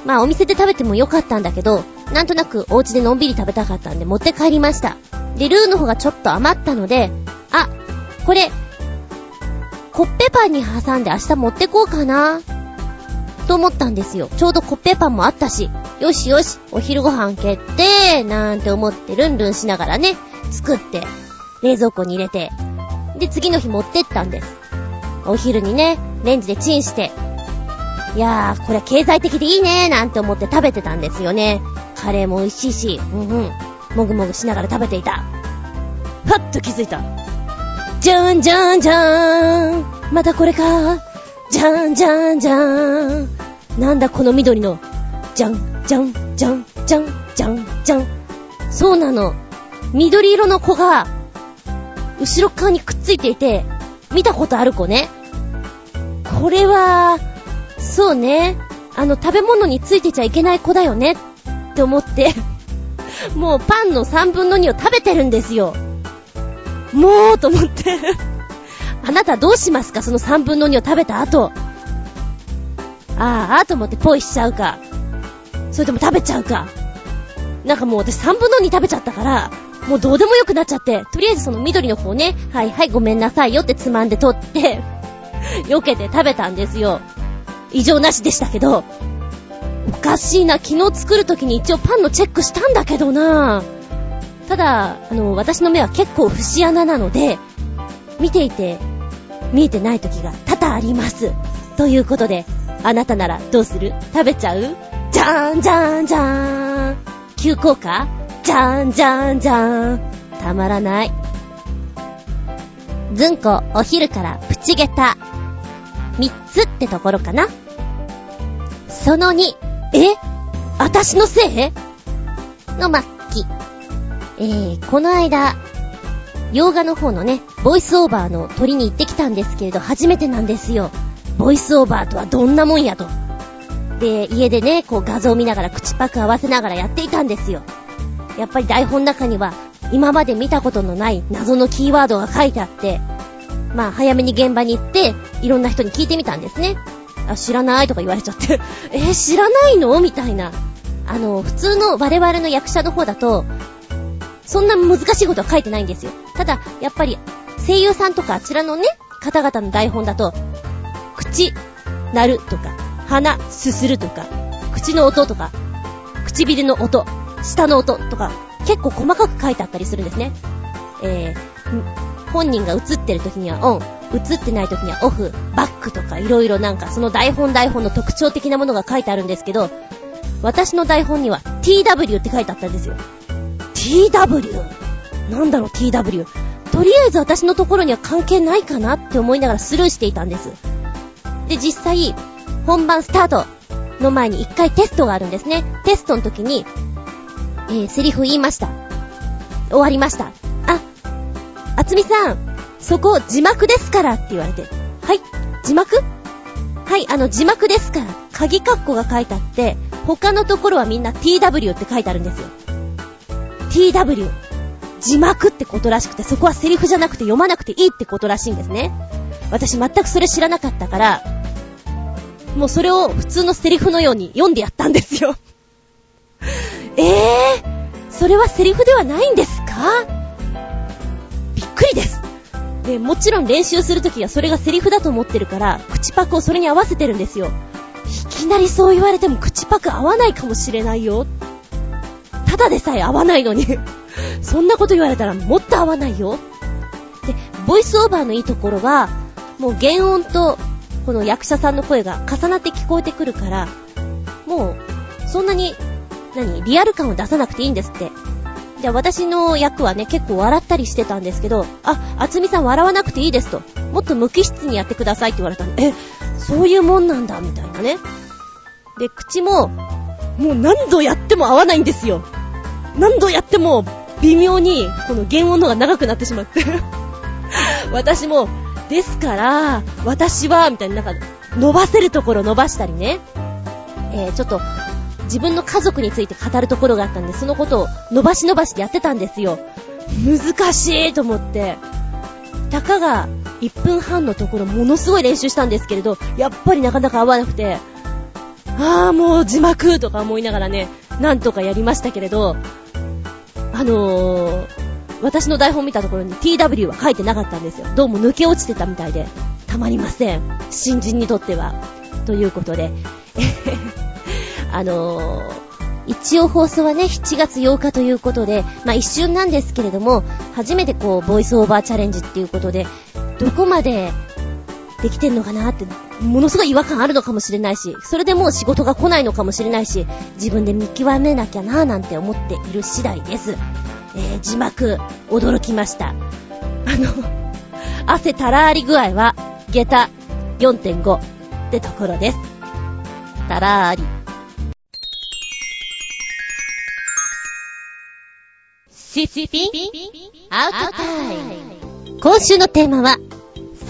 A: まあ、お店で食べてもよかったんだけど、なんとなくお家でのんびり食べたかったんで持って帰りました。で、ルーの方がちょっと余ったので、あ、これ、コッペパンに挟んで明日持ってこうかな。と思ったんですよ。ちょうどコッペパンもあったし、よしよし、お昼ご飯決定なんて思ってルンルンしながらね、作って、冷蔵庫に入れて、で、次の日持ってったんです。お昼にね、レンジでチンして、いやー、これ経済的でいいねーなんて思って食べてたんですよね。カレーも美味しいし、うんうん。もぐもぐしながら食べていた。ふっと気づいた。じゃんじゃんじゃーん。またこれか。じゃんじゃんじゃーん。なんだこの緑の。じゃん、じゃん、じゃん、じゃん、じゃん、じゃん。そうなの。緑色の子が、後ろ側にくっついていて、見たことある子ね。これは、そうね。あの、食べ物についてちゃいけない子だよね。って思ってもうパンの3分の2を食べてるんですよ。もうと思って あなたどうしますか？その3分の2を食べた後。ああ、と思ってポイしちゃうか。それとも食べちゃうか。なんかもう私3分の2食べちゃったから、もうどうでもよくなっちゃって、とりあえずその緑の方ね、はいはいごめんなさいよってつまんで取って 避けて食べたんですよ。異常なしでしたけど、おかしいな、昨日作る時に一応パンのチェックしたんだけどなただ、あの、私の目は結構節穴なので、見ていて、見えてない時が多々あります。ということで、あなたならどうする？食べちゃう？じゃーんじゃーんじゃーん。急降下？じゃーんじゃーんじゃーん。たまらない。ずんこ、お昼からプチゲタ。三つってところかな。その2、え？私のせい？の末期。えー、この間、洋画の方のね、ボイスオーバーの撮りに行ってきたんですけれど、初めてなんですよ。ボイスオーバーとはどんなもんやと。で、家でね、こう画像を見ながら口パク合わせながらやっていたんですよ。やっぱり台本の中には、今まで見たことのない謎のキーワードが書いてあって、まあ、早めに現場に行って、いろんな人に聞いてみたんですね。あ、知らないとか言われちゃって えー、知らないの？みたいな。あの、普通の我々の役者の方だと、そんな難しいことは書いてないんですよ。ただ、やっぱり、声優さんとかあちらのね、方々の台本だと、口、鳴るとか、鼻、すするとか、口の音とか、唇の音、舌の音とか、結構細かく書いてあったりするんですね。えー、本人が映ってる時にはオン、映ってない時にはオフ、バックとか色々なんかその台本台本の特徴的なものが書いてあるんですけど、私の台本には TW って書いてあったんですよ。TW? なんだろう TW? とりあえず私のところには関係ないかなって思いながらスルーしていたんです。で、実際、本番スタートの前に一回テストがあるんですね。テストの時に、えー、セリフ言いました。終わりました。あ、あつみさん、そこ字幕ですからって言われて。はい字幕？はい、あの字幕ですから。鍵括弧が書いてあって、他のところはみんな tw って書いてあるんですよ。tw。字幕ってことらしくて、そこはセリフじゃなくて読まなくていいってことらしいんですね。私全くそれ知らなかったから、もうそれを普通のセリフのように読んでやったんですよ。え えー、それはセリフではないんですか？びっくりです。で、もちろん練習するときはそれがセリフだと思ってるから、口パクをそれに合わせてるんですよ。いきなりそう言われても口パク合わないかもしれないよ。ただでさえ合わないのに そんなこと言われたらもっと合わないよ。で、ボイスオーバーのいいところは、もう原音とこの役者さんの声が重なって聞こえてくるから、もう、そんなに、何、リアル感を出さなくていいんですって。じゃあ私の役はね、結構笑ったりしてたんですけど、あ、厚みさん笑わなくていいですと。もっと無機質にやってくださいって言われたんで、え、そういうもんなんだ、みたいなね。で、口も、もう何度やっても合わないんですよ。何度やっても、微妙に、この原音のが長くなってしまって 私も、ですから、私は、みたいな、なんか、伸ばせるところ伸ばしたりね。えー、ちょっと、自分の家族について語るところがあったんで、そのことを伸ばし伸ばしてやってたんですよ。難しいと思って。たかが1分半のところものすごい練習したんですけれど、やっぱりなかなか合わなくて、あーもう字幕とか思いながらね、なんとかやりましたけれど、あのー、私の台本見たところに TW は書いてなかったんですよ。どうも抜け落ちてたみたいで、たまりません。新人にとっては。ということで、あのー、一応放送はね、7月8日ということで、まあ一瞬なんですけれども、初めてこう、ボイスオーバーチャレンジっていうことで、どこまでできてんのかなって、ものすごい違和感あるのかもしれないし、それでもう仕事が来ないのかもしれないし、自分で見極めなきゃなぁなんて思っている次第です。えー、字幕、驚きました。あの、汗たらーり具合は、下駄4.5ってところです。たらーり。シシピンアウトタイム今週のテーマは、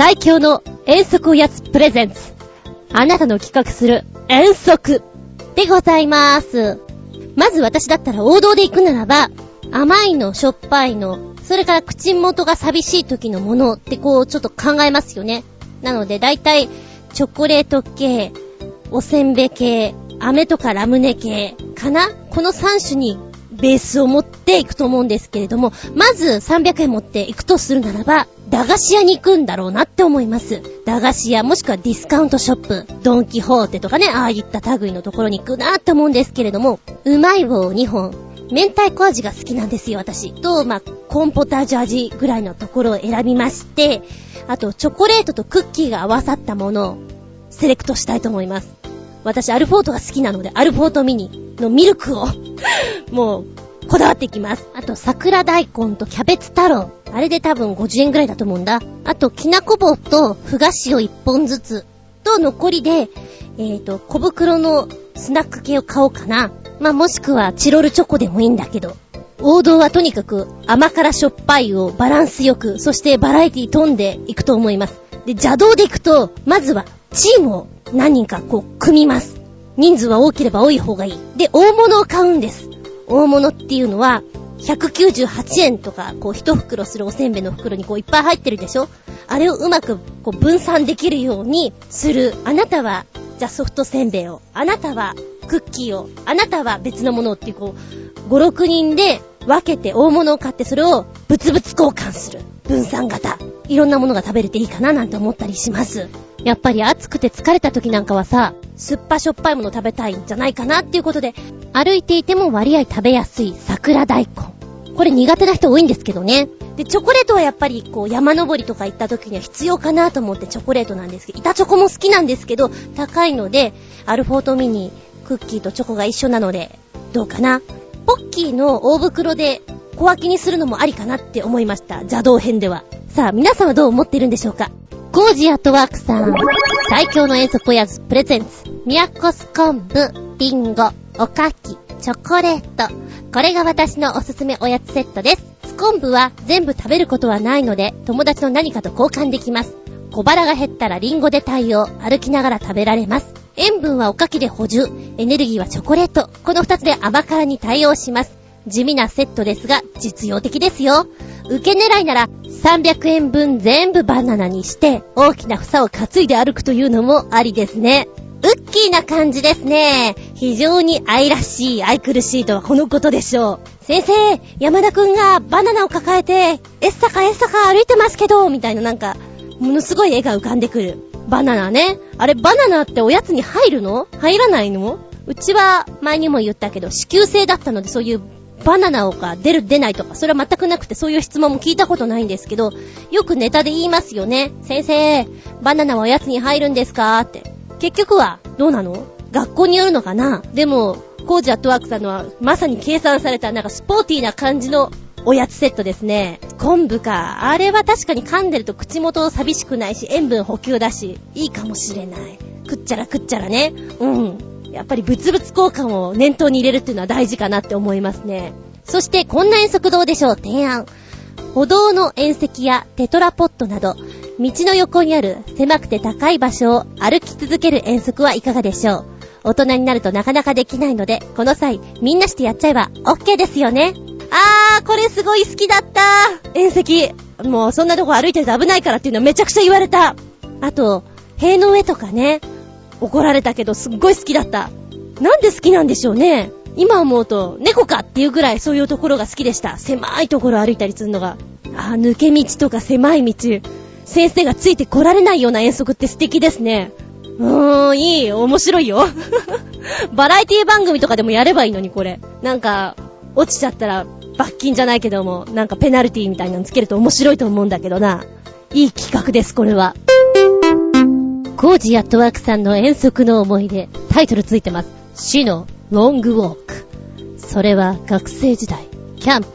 A: 最強の遠足おやつプレゼンツ。あなたの企画する遠足でございます。まず私だったら王道で行くならば、甘いの、しょっぱいの、それから口元が寂しい時のものってこうちょっと考えますよね。なので大体チョコレート系、おせんべい系、飴とかラムネ系かな？この3種にベースを持っていくと思うんですけれども、まず300円持っていくとするならば、駄菓子屋に行くんだろうなって思います。駄菓子屋もしくはディスカウントショップ、ドンキホーテとかね、ああいった類のところに行くなって思うんですけれども、うまい棒2本、明太子味が好きなんですよ、私。と、まあ、コンポタージュ味ぐらいのところを選びまして、あと、チョコレートとクッキーが合わさったものをセレクトしたいと思います。私、アルフォートが好きなので、アルフォートミニのミルクを もう、こだわっていきます。あと、桜大根とキャベツ太郎。あれで多分50円ぐらいだと思うんだ。あと、きなこ棒とふ菓子を1本ずつ。と、残りで、えっ、ー、と、小袋のスナック系を買おうかな。まあ、もしくはチロルチョコでもいいんだけど。王道はとにかく甘辛しょっぱいをバランスよく、そしてバラエティ飛んでいくと思います。で、邪道でいくと、まずはチームを何人かこう組みます。人数は多ければ多い方がいい。で、大物を買うんです。大物っていうのは、198円とか、こう一袋するおせんべいの袋にこういっぱい入ってるでしょ？あれをうまくこう分散できるようにする。あなたは、じゃあソフトせんべいを。あなたはクッキーを。あなたは別のものをっていうこう、5、6人で分けて大物を買ってそれを物々交換する。分散型。いろんなものが食べれていいかななんて思ったりします。やっぱり暑くて疲れた時なんかはさ、酸っぱしょっぱいもの食べたいんじゃないかなっていうことで、歩いていても割合食べやすい桜大根。これ苦手な人多いんですけどね。で、チョコレートはやっぱりこう山登りとか行った時には必要かなと思ってチョコレートなんですけど、板チョコも好きなんですけど、高いので、アルフォートミニ、クッキーとチョコが一緒なので、どうかなポッキーの大袋で小分けにするのもありかなって思いました。邪道編では。さあ、皆さんはどう思っているんでしょうか？コージアットワークさん。最強の遠足おやつプレゼンツ。ミヤコス昆布、リンゴ、おかき、チョコレート。これが私のおすすめおやつセットです。ス昆布は全部食べることはないので、友達の何かと交換できます。小腹が減ったらリンゴで対応、歩きながら食べられます。塩分はおかきで補充、エネルギーはチョコレート。この二つで甘辛に対応します。地味なセットですが、実用的ですよ。受け狙いなら、300円分全部バナナにして、大きな房を担いで歩くというのもありですね。ウッキーな感じですね。非常に愛らしい、愛くるしいとはこのことでしょう。先生、山田くんがバナナを抱えて、エッサカエッサカ歩いてますけど、みたいななんか、ものすごい絵が浮かんでくる。バナナね。あれ、バナナっておやつに入るの？入らないの？うちは前にも言ったけど、支給制だったのでそういうバナナをか出る出ないとか、それは全くなくてそういう質問も聞いたことないんですけど、よくネタで言いますよね。先生、バナナはおやつに入るんですか？って。結局は、どうなの？学校によるのかな？でも、コージアットワークさんのは、まさに計算された、なんかスポーティーな感じのおやつセットですね。昆布か。あれは確かに噛んでると口元寂しくないし、塩分補給だし、いいかもしれない。くっちゃらくっちゃらね。うん。やっぱり物々交換を念頭に入れるっていうのは大事かなって思いますね。そしてこんな遠足どうでしょう提案。歩道の縁石やテトラポットなど、道の横にある狭くて高い場所を歩き続ける遠足はいかがでしょう大人になるとなかなかできないので、この際、みんなしてやっちゃえば OK ですよね。あー、これすごい好きだった遠石。もうそんなとこ歩いてると危ないからっていうのはめちゃくちゃ言われた。あと、塀の上とかね、怒られたけどすっごい好きだった。なんで好きなんでしょうね。今思うと、猫かっていうぐらいそういうところが好きでした。狭いところ歩いたりするのが。あ抜け道とか狭い道。先生がついて来られないような遠足って素敵ですね。うーん、いい、面白いよ。バラエティ番組とかでもやればいいのに、これ。なんか、落ちちゃったら、罰金じゃないけども、なんかペナルティみたいなのつけると面白いと思うんだけどな。いい企画です、これは。コージアットワークさんの遠足の思い出、タイトルついてます。死のロングウォーク。それは学生時代、キャンプ、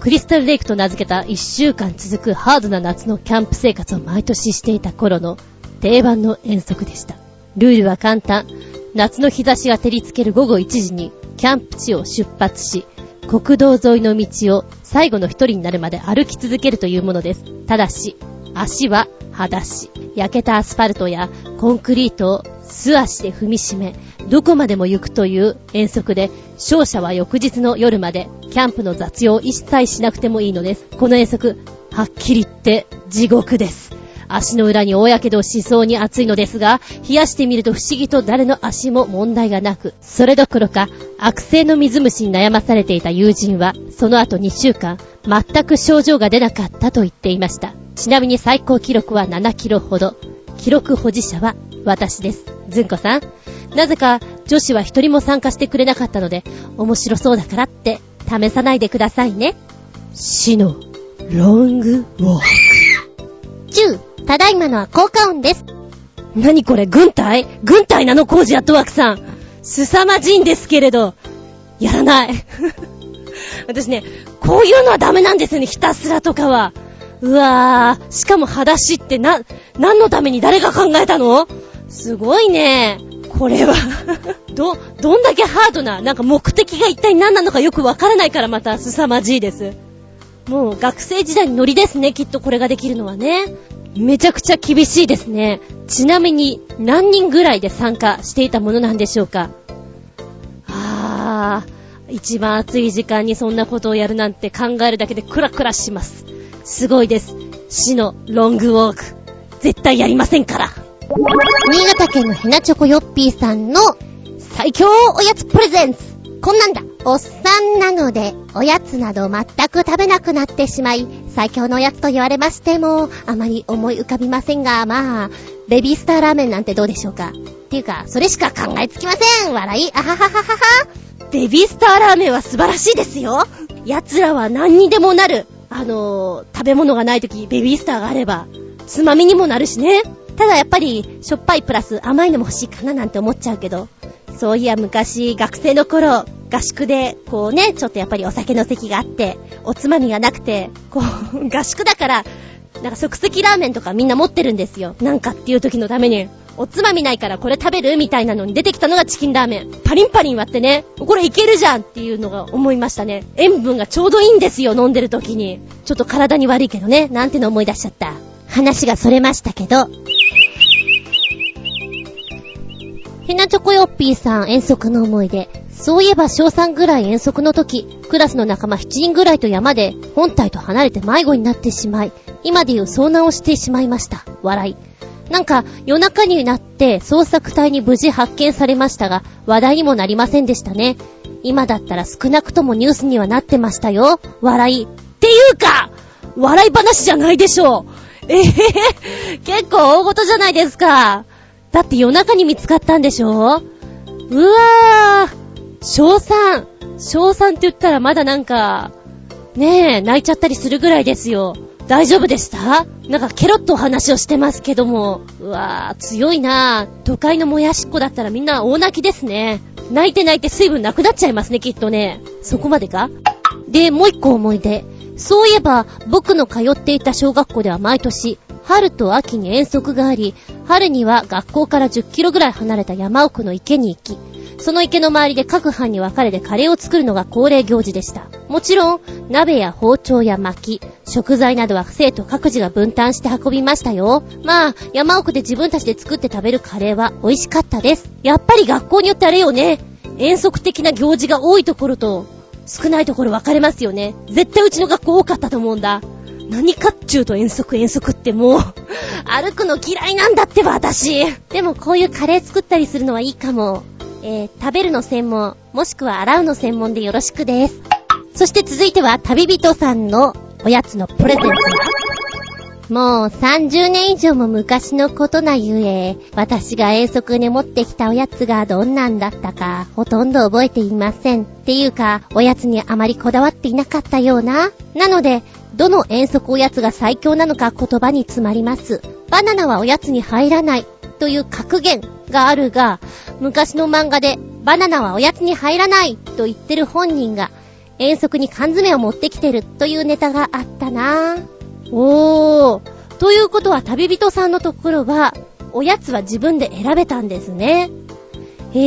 A: クリスタルレイクと名付けた1週間続くハードな夏のキャンプ生活を毎年していた頃の定番の遠足でした。ルールは簡単。夏の日差しが照りつける午後1時にキャンプ地を出発し、国道沿いの道を最後の一人になるまで歩き続けるというものです。ただし、足は裸足。焼けたアスファルトやコンクリートを素足で踏みしめ、どこまでも行くという遠足で、勝者は翌日の夜まで、キャンプの雑用を一切しなくてもいいのです。この遠足、はっきり言って地獄です。足の裏に大やけどしそうに暑いのですが、冷やしてみると不思議と誰の足も問題がなく、それどころか、悪性の水虫に悩まされていた友人は、その後2週間、全く症状が出なかったと言っていました。ちなみに最高記録は7キロほど。記録保持者は私です。ずんこさん。なぜか女子は一人も参加してくれなかったので、面白そうだからって試さないでくださいね。死のロングウォーク。10、ただいまのは効果音です。何これ、軍隊？軍隊なのコージアットワークさん。凄まじいんですけれど、やらない。私ね、こういうのはダメなんですよね、ひたすらとかは。うわぁ、しかも裸足ってな、何のために誰が考えたの？すごいね。これは ど、どんだけハードな、なんか目的が一体何なのかよくわからないからまた凄まじいです。もう学生時代にノリですね、きっとこれができるのはね。めちゃくちゃ厳しいですね。ちなみに何人ぐらいで参加していたものなんでしょうか？あー、一番暑い時間にそんなことをやるなんて考えるだけでクラクラします。すごいです。死のロングウォーク。絶対やりませんから。新潟県のヘナチョコヨッピーさんの最強おやつプレゼンツ。こんなんだ。おっさんなので、おやつなど全く食べなくなってしまい、最強のおやつと言われましても、あまり思い浮かびませんが、まあ、ベビースターラーメンなんてどうでしょうか。っていうか、それしか考えつきません。笑い、あははははは。ベビースターラーメンは素晴らしいですよ。奴らは何にでもなる。あのー、食べ物がないとき、ベビースターがあれば、つまみにもなるしね。ただやっぱり、しょっぱいプラス甘いのも欲しいかななんて思っちゃうけど、そういや昔、学生の頃、合宿で、こうね、ちょっとやっぱりお酒の席があって、おつまみがなくて、こう、合宿だから、なんか即席ラーメンとかみんな持ってるんですよ。なんかっていう時のために。おつまみないからこれ食べる？みたいなのに出てきたのがチキンラーメン。パリンパリン割ってね、これいけるじゃんっていうのが思いましたね。塩分がちょうどいいんですよ、飲んでる時に。ちょっと体に悪いけどね、なんての思い出しちゃった。話がそれましたけど、ヘナチョコヨッピーさん遠足の思い出。そういえば小3ぐらい遠足の時、クラスの仲間7人ぐらいと山で本体と離れて迷子になってしまい、今でいう遭難をしてしまいました。笑い。なんか夜中になって捜索隊に無事発見されましたが、話題にもなりませんでしたね。今だったら少なくともニュースにはなってましたよ。笑い。っていうか、笑い話じゃないでしょう。ええー、結構大事じゃないですか。だって夜中に見つかったんでしょうわぁ、小3。小3って言ったらまだなんか、ねえ、泣いちゃったりするぐらいですよ。大丈夫でした？なんかケロッとお話をしてますけども。うわぁ、強いなぁ。都会のもやしっこだったらみんな大泣きですね。泣いて泣いて水分なくなっちゃいますね、きっとね。そこまでか？で、もう一個思い出。そういえば、僕の通っていた小学校では毎年、春と秋に遠足があり、春には学校から10キロぐらい離れた山奥の池に行き、その池の周りで各班に分かれてカレーを作るのが恒例行事でした。もちろん、鍋や包丁や薪、食材などは生徒各自が分担して運びましたよ。まあ、山奥で自分たちで作って食べるカレーは美味しかったです。やっぱり学校によってあれよね。遠足的な行事が多いところと、少ないところ分かれますよね。絶対うちの学校多かったと思うんだ。何かっちゅうと遠足遠足ってもう 歩くの嫌いなんだってば、私。でもこういうカレー作ったりするのはいいかも。えー、食べるの専門、もしくは洗うの専門でよろしくです。そして続いては旅人さんのおやつのプレゼント。もう30年以上も昔のことなゆえ、私が遠足に持ってきたおやつがどんなんだったか、ほとんど覚えていません。っていうか、おやつにあまりこだわっていなかったような。なので、どの遠足おやつが最強なのか言葉に詰まります。バナナはおやつに入らないという格言があるが、昔の漫画でバナナはおやつに入らないと言ってる本人が遠足に缶詰を持ってきてるというネタがあったなぁ。おー。ということは旅人さんのところは、おやつは自分で選べたんですね。へ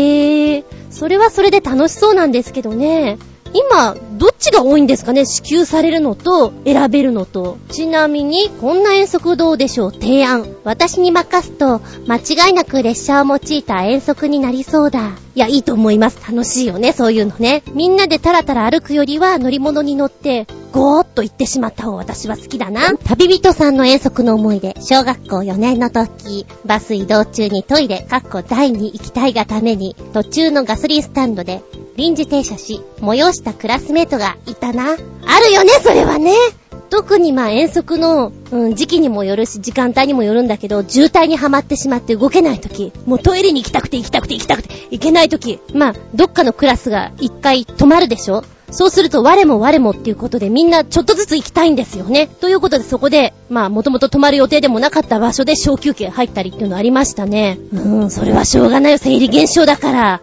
A: ー。それはそれで楽しそうなんですけどね。今、どっちが多いんですかね？支給されるのと、選べるのと。ちなみに、こんな遠足どうでしょう？提案。私に任すと、間違いなく列車を用いた遠足になりそうだ。いや、いいと思います。楽しいよね、そういうのね。みんなでタラタラ歩くよりは乗り物に乗って、ゴーっと行ってしまった方私は好きだな。旅人さんの遠足の思い出、小学校4年の時、バス移動中にトイレ、かっこ台に行きたいがために、途中のガソリンスタンドで、臨時停車し、催したクラスメートがいたな。あるよね、それはね。特にまあ遠足の、うん、時期にもよるし、時間帯にもよるんだけど、渋滞にはまってしまって動けない時、もうトイレに行きたくて行きたくて行きたくて行けない時、まあ、どっかのクラスが一回止まるでしょそうすると我も我もっていうことでみんなちょっとずつ行きたいんですよね。ということでそこで、まあもともと泊まる予定でもなかった場所で小休憩入ったりっていうのありましたね。うーん、それはしょうがないよ、生理現象だから。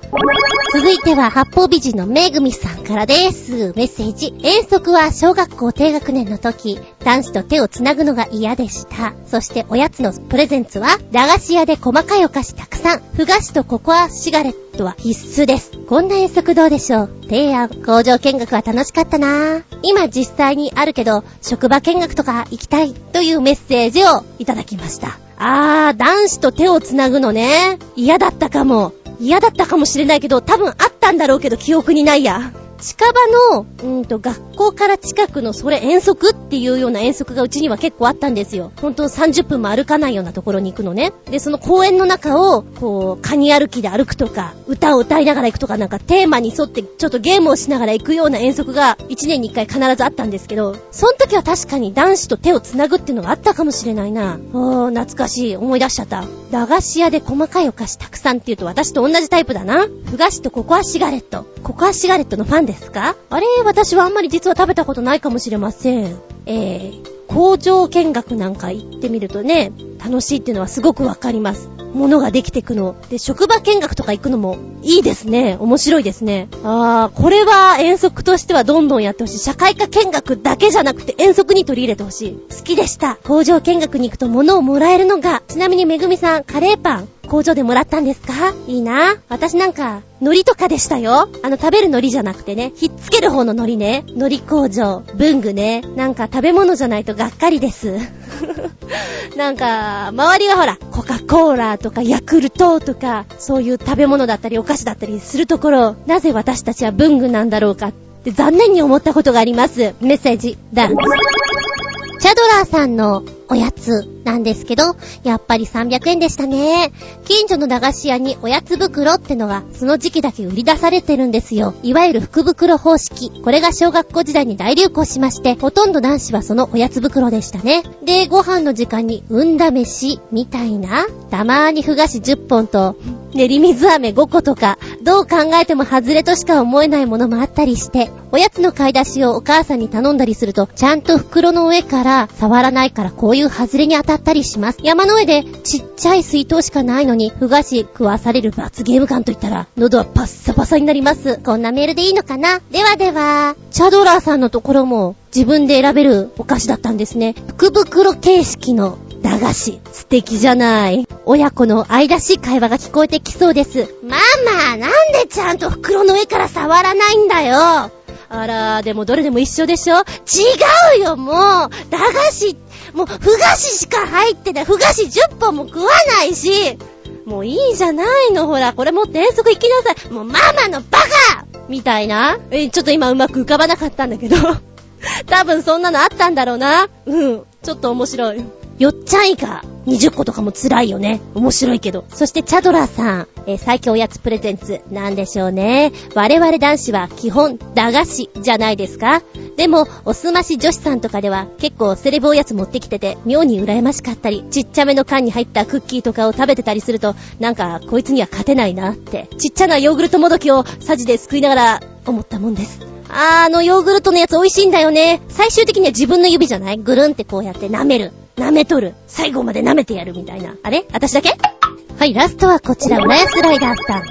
A: 続いては八方美人のめぐみさんからです。メッセージ。遠足は小学校低学年の時、男子と手を繋ぐのが嫌でした。そしておやつのプレゼンツは、駄菓子屋で細かいお菓子たくさん、ふ菓子とココアシガレットは必須です。こんな遠足どうでしょう？提案、工場見学は楽しかったな今実際にあるけど、職場見学とか行きたいというメッセージをいただきました。あー、男子と手をつなぐのね。嫌だったかも。嫌だったかもしれないけど、多分あったんだろうけど記憶にないや。近場の、うんと、学校から近くのそれ遠足っていうような遠足がうちには結構あったんですよ。ほんと30分も歩かないようなところに行くのね。で、その公園の中を、こう、カニ歩きで歩くとか、歌を歌いながら行くとかなんかテーマに沿ってちょっとゲームをしながら行くような遠足が1年に1回必ずあったんですけど、その時は確かに男子と手を繋ぐっていうのがあったかもしれないな。おー、懐かしい。思い出しちゃった。駄菓子屋で細かいお菓子たくさんって言うと私と同じタイプだな。ふ菓子とココアシガレット。ココアシガレットのファンですか？あれ、私はあんまり実は食べたことないかもしれません。えー、工場見学なんか行ってみるとね、楽しいっていうのはすごくわかります。ものができていくの。で、職場見学とか行くのもいいですね。面白いですね。あー、これは遠足としてはどんどんやってほしい。社会科見学だけじゃなくて遠足に取り入れてほしい。好きでした。工場見学に行くと物をもらえるのが、ちなみにめぐみさん、カレーパン、工場でもらったんですか？いいな。私なんか、海苔とかでしたよ。あの、食べる海苔じゃなくてね、ひっつける方の海苔ね。海苔工場、文具ね。なんか食べ物じゃないとがっかりです。なんか、周りはほら、コカ・コーラとかヤクルトとか、そういう食べ物だったりお菓子だったりするところ、なぜ私たちは文具なんだろうかって残念に思ったことがあります。メッセージ、ダン。チャドラーさんのおやつなんですけど、やっぱり300円でしたね。近所の駄菓子屋におやつ袋ってのが、その時期だけ売り出されてるんですよ。いわゆる福袋方式。これが小学校時代に大流行しまして、ほとんど男子はそのおやつ袋でしたね。で、ご飯の時間にうんだ飯みたいな、たまーにふ菓子10本と、練り水飴5個とか、どう考えても外れとしか思えないものもあったりして、おやつの買い出しをお母さんに頼んだりすると、ちゃんと袋の上から触らないからこういう外れに当たったりします。山の上でちっちゃい水筒しかないのに、ふ菓子食わされる罰ゲーム感といったら、喉はパッサパサになります。こんなメールでいいのかな？ではでは、チャドラーさんのところも自分で選べるお菓子だったんですね。福袋形式の駄菓子。素敵じゃない。親子の愛らしい会話が聞こえてきそうです。ママ、なんでちゃんと袋の上から触らないんだよ。あら、でもどれでも一緒でしょ？違うよ、もう駄菓子、もう、ふ菓子しか入ってない。ふ菓子10本も食わないし、もういいじゃないの、ほら、これ持って遠足行きなさい。もうママのバカみたいな。え、ちょっと今うまく浮かばなかったんだけど。多分そんなのあったんだろうな。うん。ちょっと面白い。よっちゃんイカ、20個とかも辛いよね。面白いけど。そしてチャドラーさん、えー、最強おやつプレゼンツ、なんでしょうね。我々男子は基本、駄菓子じゃないですかでも、おすまし女子さんとかでは結構セレブおやつ持ってきてて、妙に羨ましかったり、ちっちゃめの缶に入ったクッキーとかを食べてたりすると、なんか、こいつには勝てないなって、ちっちゃなヨーグルトもどきをサジですくいながら思ったもんです。ああのヨーグルトのやつ美味しいんだよね。最終的には自分の指じゃない？ぐるんってこうやって舐める。舐めとる。最後まで舐めてやるみたいな。あれ？私だけ？はい、ラストはこちら、浦安ライダーさん。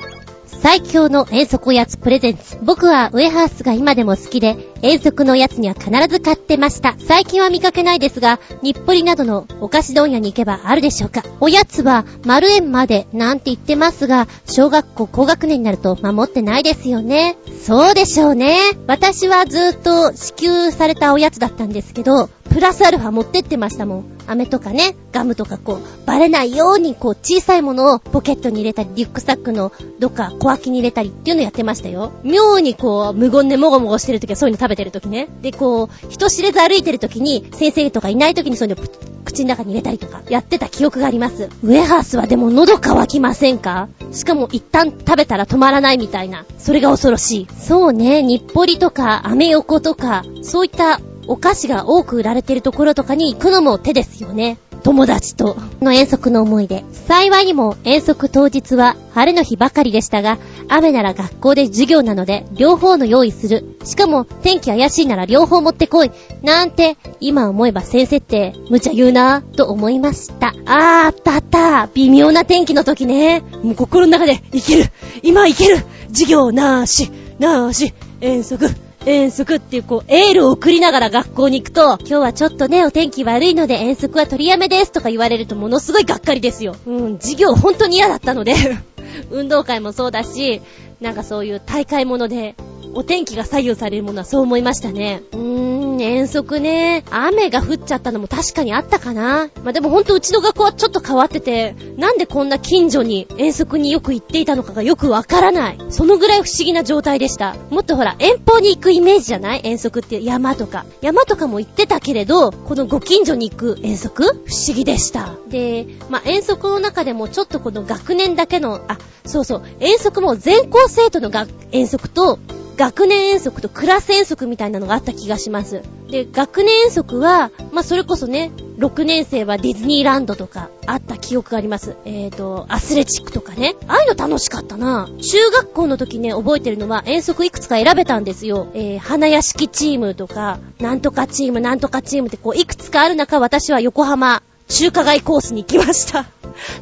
A: 最強の遠足おやつプレゼンツ。僕はウエハースが今でも好きで、遠足のおやつには必ず買ってました。最近は見かけないですが、日暮里などのお菓子問屋に行けばあるでしょうか。おやつは丸円までなんて言ってますが、小学校高学年になると守ってないですよね。そうでしょうね。私はずっと支給されたおやつだったんですけど、プラスアルファ持ってってましたもん。飴とかね、ガムとかこう、バレないようにこう小さいものをポケットに入れたり、リュックサックのどっか小脇に入れたりっていうのやってましたよ。妙にこう、無言でもごもごしてるときはそういうの食べてるときね。で、こう、人知れず歩いてるときに、先生とかいないときにそういうの口の中に入れたりとか、やってた記憶があります。ウェハースはでも喉乾きませんか？しかも一旦食べたら止まらないみたいな。それが恐ろしい。そうね、日暮里とか、アメ横とか、そういったお菓子が多く売られてるところとかに行くのも手ですよね。友達との遠足の思い出。幸いにも遠足当日は晴れの日ばかりでしたが、雨なら学校で授業なので両方の用意する。しかも天気怪しいなら両方持ってこい。なんて、今思えば先生って無茶言うなぁと思いました。あー、あったあった。微妙な天気の時ね。もう心の中でいける。今いける。授業なーし、なーし、遠足。遠足っていうこう、エールを送りながら学校に行くと、今日はちょっとね、お天気悪いので遠足は取りやめですとか言われるとものすごいがっかりですよ。うん、授業本当に嫌だったので 運動会もそうだし、なんかそういう大会もので、お天気が左右されるものはそう思いましたね。うーん、遠足ね。雨が降っちゃったのも確かにあったかな。まあ、でもほんとうちの学校はちょっと変わってて、なんでこんな近所に遠足によく行っていたのかがよくわからない。そのぐらい不思議な状態でした。もっとほら、遠方に行くイメージじゃない？遠足って山とか。山とかも行ってたけれど、このご近所に行く遠足？不思議でした。で、まあ、遠足の中でもちょっとこの学年だけの、あ、そうそう、遠足も全校生徒の遠足と、学年遠足とクラス遠足みたいなのがあった気がします。で、学年遠足は、まあ、それこそね、6年生はディズニーランドとかあった記憶があります。えーと、アスレチックとかね。ああいうの楽しかったな。中学校の時ね、覚えてるのは遠足いくつか選べたんですよ。えー、花屋敷チームとか、なんとかチーム、なんとかチームってこう、いくつかある中、私は横浜、中華街コースに行きました。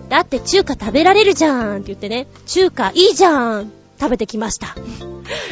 A: だって中華食べられるじゃんって言ってね、中華いいじゃん食べてきました。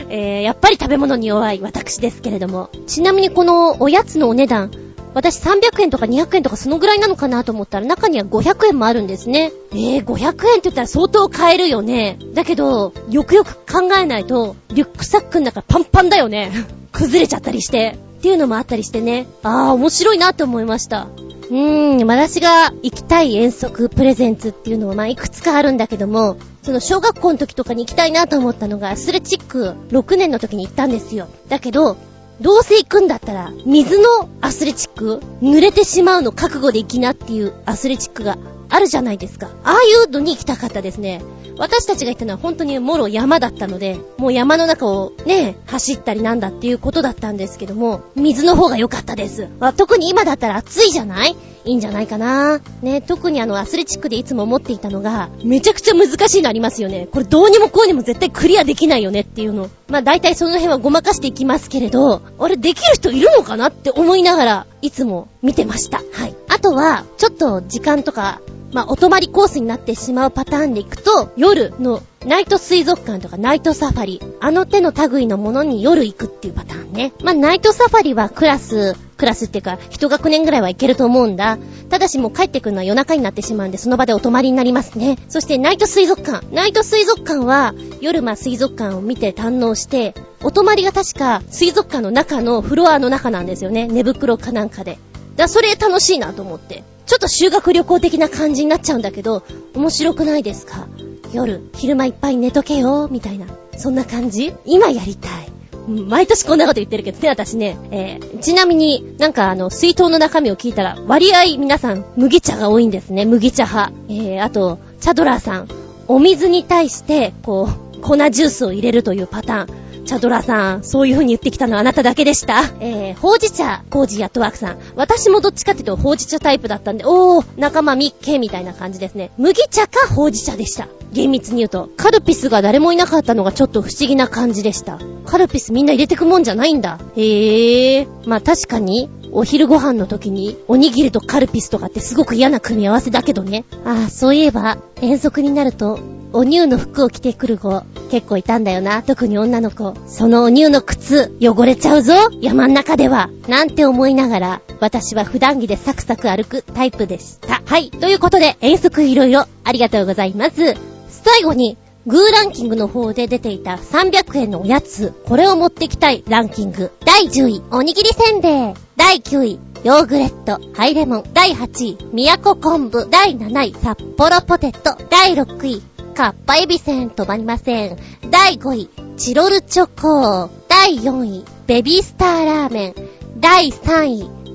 A: えー、やっぱり食べ物に弱い私ですけれども。ちなみにこのおやつのお値段、私300円とか200円とかそのぐらいなのかなと思ったら中には500円もあるんですね。えー、500円って言ったら相当買えるよね。だけど、よくよく考えないと、リュックサックの中パンパンだよね。崩れちゃったりして。っていうのもあったりしてね。あー、面白いなって思いました。うーん、私が行きたい遠足プレゼンツっていうのはまあいくつかあるんだけども、その小学校の時とかに行きたいなと思ったのがアスレチック6年の時に行ったんですよ。だけど、どうせ行くんだったら、水のアスレチック濡れてしまうの覚悟で行きなっていうアスレチックがあるじゃないですか。ああいうのに行きたかったですね。私たちが行ったのは本当にもろ山だったので、もう山の中をね、走ったりなんだっていうことだったんですけども、水の方が良かったです。特に今だったら暑いじゃない？いいんじゃないかな。ね、特にあのアスレチックでいつも思っていたのが、めちゃくちゃ難しいのありますよね。これどうにもこうにも絶対クリアできないよねっていうの。まあ大体その辺はごまかしていきますけれど、あれできる人いるのかなって思いながら、いつも見てました。はい。あとは、ちょっと時間とか、まあ、お泊まりコースになってしまうパターンで行くと、夜のナイト水族館とかナイトサファリ、あの手の類のものに夜行くっていうパターンね。まあ、ナイトサファリはクラス、クラスっていうか、一学年ぐらいは行けると思うんだ。ただしもう帰ってくるのは夜中になってしまうんで、その場でお泊まりになりますね。そしてナイト水族館。ナイト水族館は、夜まあ水族館を見て堪能して、お泊まりが確か水族館の中のフロアの中なんですよね。寝袋かなんかで。だ、それ楽しいなと思って。ちょっと修学旅行的な感じになっちゃうんだけど、面白くないですか？夜、昼間いっぱい寝とけよ、みたいな。そんな感じ？今やりたい。毎年こんなこと言ってるけどね、私ね。えー、ちなみになんかあの、水筒の中身を聞いたら、割合皆さん、麦茶が多いんですね。麦茶派。えー、あと、チャドラーさん。お水に対して、こう、粉ジュースを入れるというパターン。チャドラさん、そういう風に言ってきたのはあなただけでした。えー、ほうじ茶、コージやットワークさん。私もどっちかっていうとほうじ茶タイプだったんで、おー、仲間みっけみたいな感じですね。麦茶かほうじ茶でした。厳密に言うと、カルピスが誰もいなかったのがちょっと不思議な感じでした。カルピスみんな入れてくもんじゃないんだ。へえ。まあ確かに、お昼ご飯の時に、おにぎりとカルピスとかってすごく嫌な組み合わせだけどね。ああ、そういえば、遠足になると、お乳の服を着てくる子、結構いたんだよな。特に女の子。そのお乳の靴、汚れちゃうぞ山ん中では。なんて思いながら、私は普段着でサクサク歩くタイプでした。はい。ということで、遠足いろいろありがとうございます。最後に、グーランキングの方で出ていた300円のおやつ、これを持ってきたいランキング。第10位、おにぎりせんべい。第9位、ヨーグレット、ハイレモン。第8位、宮古昆布。第7位、札幌ポテト。第6位、かっぱえびせん止まりません。第5位、チロルチョコ。第4位、ベビースターラーメン。第3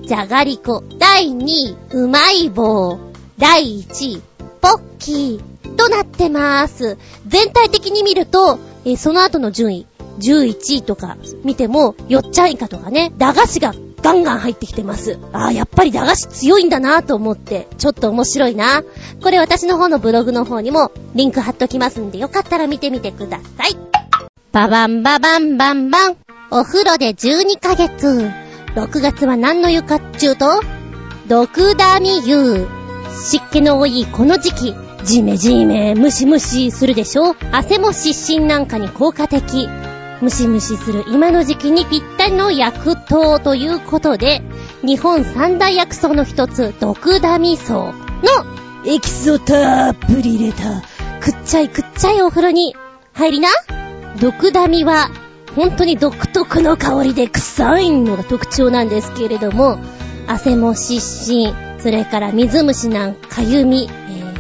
A: 位、じゃがりこ。第2位、うまい棒。第1位、ポッキー。となってまーす。全体的に見ると、えー、その後の順位、11位とか見ても、よっちゃんいかとかね、駄菓子がガンガン入ってきてます。ああ、やっぱり駄菓子強いんだなと思って、ちょっと面白いな。これ私の方のブログの方にもリンク貼っときますんで、よかったら見てみてください。ババンババンバンバン。お風呂で12ヶ月。6月は何の湯かっちゅうと、毒ダミ湯。湿気の多いこの時期、ジメジメ、ムシムシするでしょ？汗も湿疹なんかに効果的。ムシムシする今の時期にぴったりの薬湯ということで、日本三大薬草の一つ、毒ダミ草のエキスをたっぷり入れた、くっちゃいくっちゃいお風呂に入りな。毒ダミは、本当に独特の香りで臭いのが特徴なんですけれども、汗も湿疹、それから水虫なんかゆみ、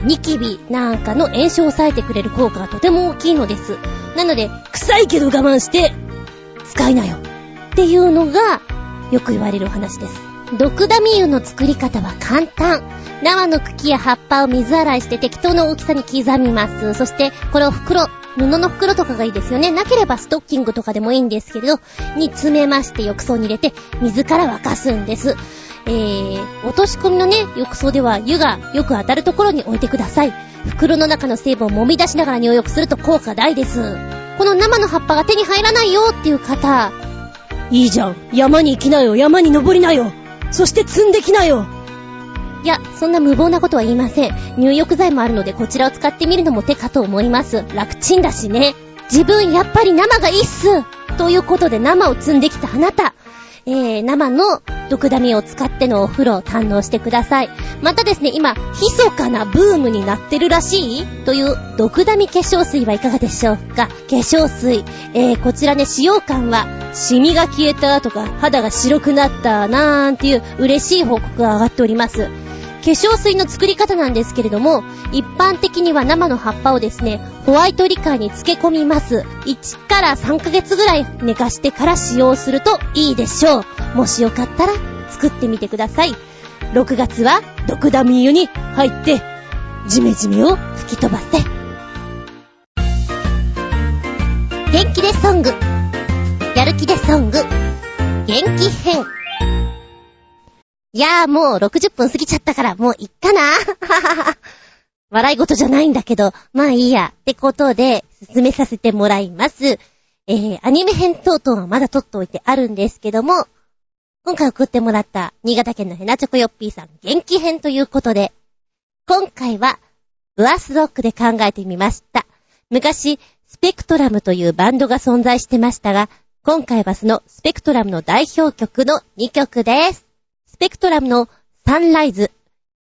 A: ニキビなんかの炎症を抑えてくれる効果がとても大きいのです。なので、臭いけど我慢して、使いなよ。っていうのが、よく言われる話です。毒ダミ油の作り方は簡単。生の茎や葉っぱを水洗いして適当な大きさに刻みます。そして、これを袋、布の袋とかがいいですよね。なければストッキングとかでもいいんですけれど、に詰めまして浴槽に入れて、水から沸かすんです。えー、落とし込みのね、浴槽では湯がよく当たるところに置いてください。袋の中の成分を揉み出しながら入浴すると効果大です。この生の葉っぱが手に入らないよっていう方、いいじゃん。山に行きなよ。山に登りなよ。そして積んできなよ。いや、そんな無謀なことは言いません。入浴剤もあるのでこちらを使ってみるのも手かと思います。楽ちんだしね。自分やっぱり生がいいっすということで生を積んできたあなた。えー、生の毒ダミを使ってのお風呂を堪能してください。またですね、今、密かなブームになってるらしいという毒ダミ化粧水はいかがでしょうか？化粧水。えー、こちらね、使用感は、シミが消えたとか、肌が白くなったなーんていう嬉しい報告が上がっております。化粧水の作り方なんですけれども、一般的には生の葉っぱをですね、ホワイトリカーに漬け込みます。1から3ヶ月ぐらい寝かしてから使用するといいでしょう。もしよかったら作ってみてください。6月は毒ダミ湯に入って、ジメジメを吹き飛ばせ。元気でソング。やる気でソング。元気編。いやーもう60分過ぎちゃったからもういっかな 笑い事じゃないんだけど、まあいいや。ってことで、進めさせてもらいます。えー、アニメ編等々はまだ撮っておいてあるんですけども、今回送ってもらった新潟県のヘナチョコヨッピーさん元気編ということで、今回は、ブアスロックで考えてみました。昔、スペクトラムというバンドが存在してましたが、今回はそのスペクトラムの代表曲の2曲です。ペクトラムのサンライズ。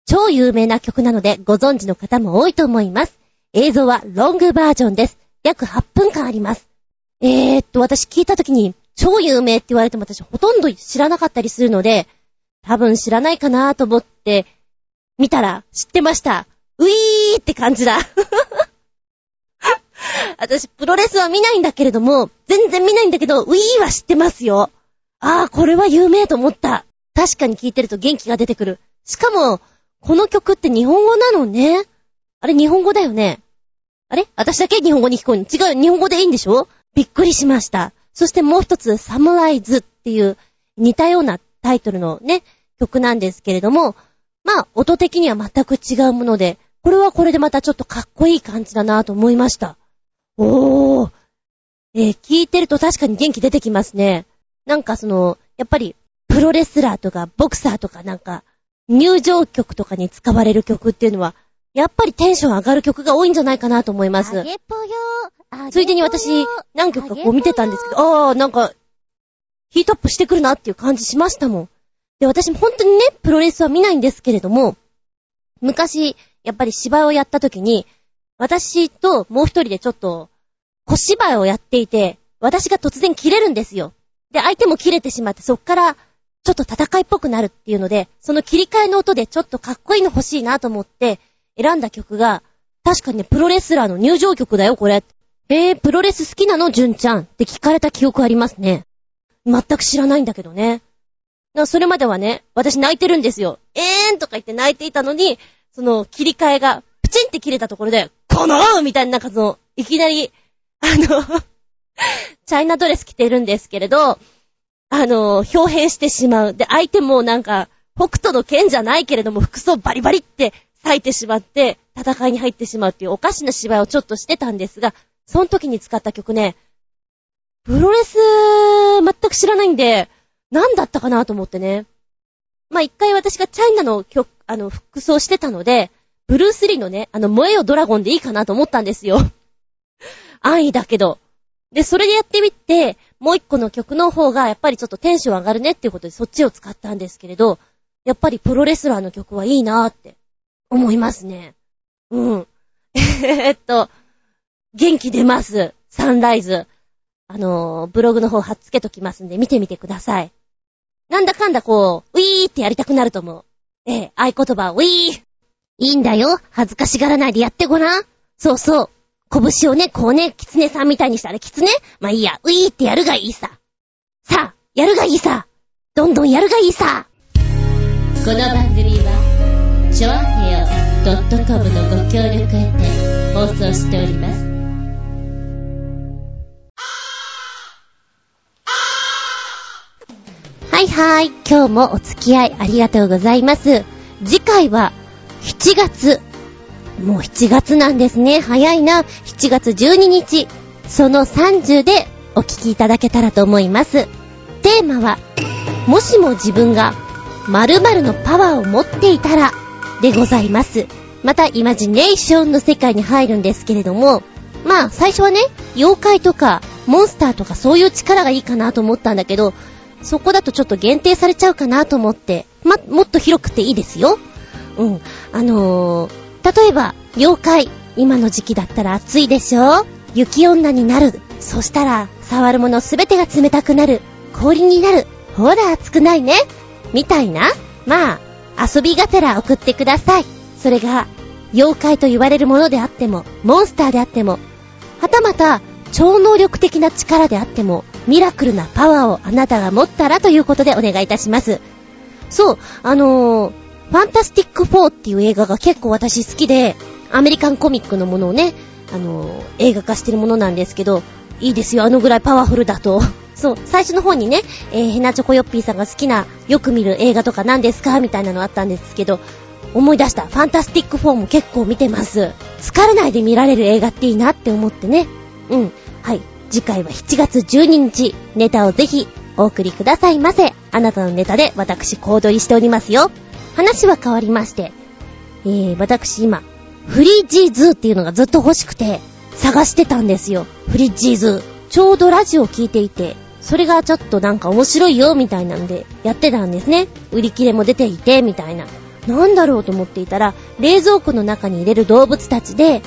A: 超有名な曲なのでご存知の方も多いと思います。映像はロングバージョンです。約8分間あります。えー、っと、私聞いた時に超有名って言われても私ほとんど知らなかったりするので、多分知らないかなと思って見たら知ってました。ウィーって感じだ。私、プロレスは見ないんだけれども、全然見ないんだけど、ウィーは知ってますよ。ああ、これは有名と思った。確かに聴いてると元気が出てくる。しかも、この曲って日本語なのね。あれ日本語だよね。あれ？私だけ日本語に聞こえる違う、日本語でいいんでしょ？びっくりしました。そしてもう一つ、サムライズっていう似たようなタイトルのね、曲なんですけれども、まあ、音的には全く違うもので、これはこれでまたちょっとかっこいい感じだなと思いました。おー。えー、聞いてると確かに元気出てきますね。なんかその、やっぱりプロレスラーとかボクサーとかなんか、入場曲とかに使われる曲っていうのは、やっぱりテンション上がる曲が多いんじゃないかなと思います。ついでに私、何曲かこう見てたんですけど、あー、なんか、ヒートアップしてくるなっていう感じしましたもん。で、私も本当にね、プロレスは見ないんですけれども、昔、やっぱり芝居をやった時に、私ともう一人でちょっと、小芝居をやっていて、私が突然切れるんですよ。で、相手も切れてしまって、そっからちょっと戦いっぽくなるっていうので、その切り替えの音でちょっとかっこいいの欲しいなと思って選んだ曲が、確かにね、プロレスラーの入場曲だよ、これ。えー、プロレス好きなの？純ちゃんって聞かれた記憶ありますね。全く知らないんだけどね。それまではね、私泣いてるんですよ。えーんとか言って泣いていたのに、その切り替えがプチンって切れたところで、このーみたいななんかその、いきなり、あの チャイナドレス着てるんですけれど、あの、表変してしまう。で、相手もなんか、北斗の剣じゃないけれども、服装バリバリって裂いてしまって、戦いに入ってしまうっていうおかしな芝居をちょっとしてたんですが、その時に使った曲ね、プロレス、全く知らないんで、何だったかなと思ってね。まあ、一回私がチャイナの曲、あの、服装してたので、ブルースリーのね、あの、燃えよドラゴンでいいかなと思ったんですよ。安易だけど。で、それでやってみて、もう一個の曲の方がやっぱりちょっとテンション上がるねっていうことでそっちを使ったんですけれど、やっぱりプロレスラーの曲はいいなーって思いますね。うん。えっと、元気出ます。サンライズ。あのー、ブログの方貼っつけときますんで見てみてください。なんだかんだこう、ウィーってやりたくなると思う。ええ、合言葉、ウィーいいんだよ。恥ずかしがらないでやってごらん。そうそう。拳をね、こうね、キツネさんみたいにしたらキツネまあいいや、ウィーってやるがいいさ。さあ、やるがいいさ。どんどんやるがいいさ。
B: この番組は、ちょあへよ .com のご協力へて放送しております。
A: はいはい、今日もお付き合いありがとうございます。次回は7月もう7月なんですね。早いな。7月12日、その30でお聞きいただけたらと思います。テーマは、もしも自分が〇〇のパワーを持っていたらでございます。また、イマジネーションの世界に入るんですけれども、まあ、最初はね、妖怪とか、モンスターとかそういう力がいいかなと思ったんだけど、そこだとちょっと限定されちゃうかなと思って、ま、もっと広くていいですよ。うん。あのー、例えば、妖怪。今の時期だったら暑いでしょ？雪女になる。そしたら、触るものすべてが冷たくなる。氷になる。ほら暑くないね。みたいな。まあ、遊びがてら送ってください。それが、妖怪と言われるものであっても、モンスターであっても、はたまた、超能力的な力であっても、ミラクルなパワーをあなたが持ったらということでお願いいたします。そう、あのー、ファンタスティック4っていう映画が結構私好きで、アメリカンコミックのものをね、あの、映画化してるものなんですけど、いいですよ、あのぐらいパワフルだと。そう、最初の方にね、えー、ヘナチョコヨッピーさんが好きな、よく見る映画とか何ですか？みたいなのあったんですけど、思い出した。ファンタスティック4も結構見てます。疲れないで見られる映画っていいなって思ってね。うん。はい。次回は7月12日、ネタをぜひお送りくださいませ。あなたのネタで私小躍りしておりますよ。話は変わりまして、えー、私今、フリージーズっていうのがずっと欲しくて、探してたんですよ。フリージーズ。ちょうどラジオを聞いていて、それがちょっとなんか面白いよ、みたいなんで、やってたんですね。売り切れも出ていて、みたいな。なんだろうと思っていたら、冷蔵庫の中に入れる動物たちで、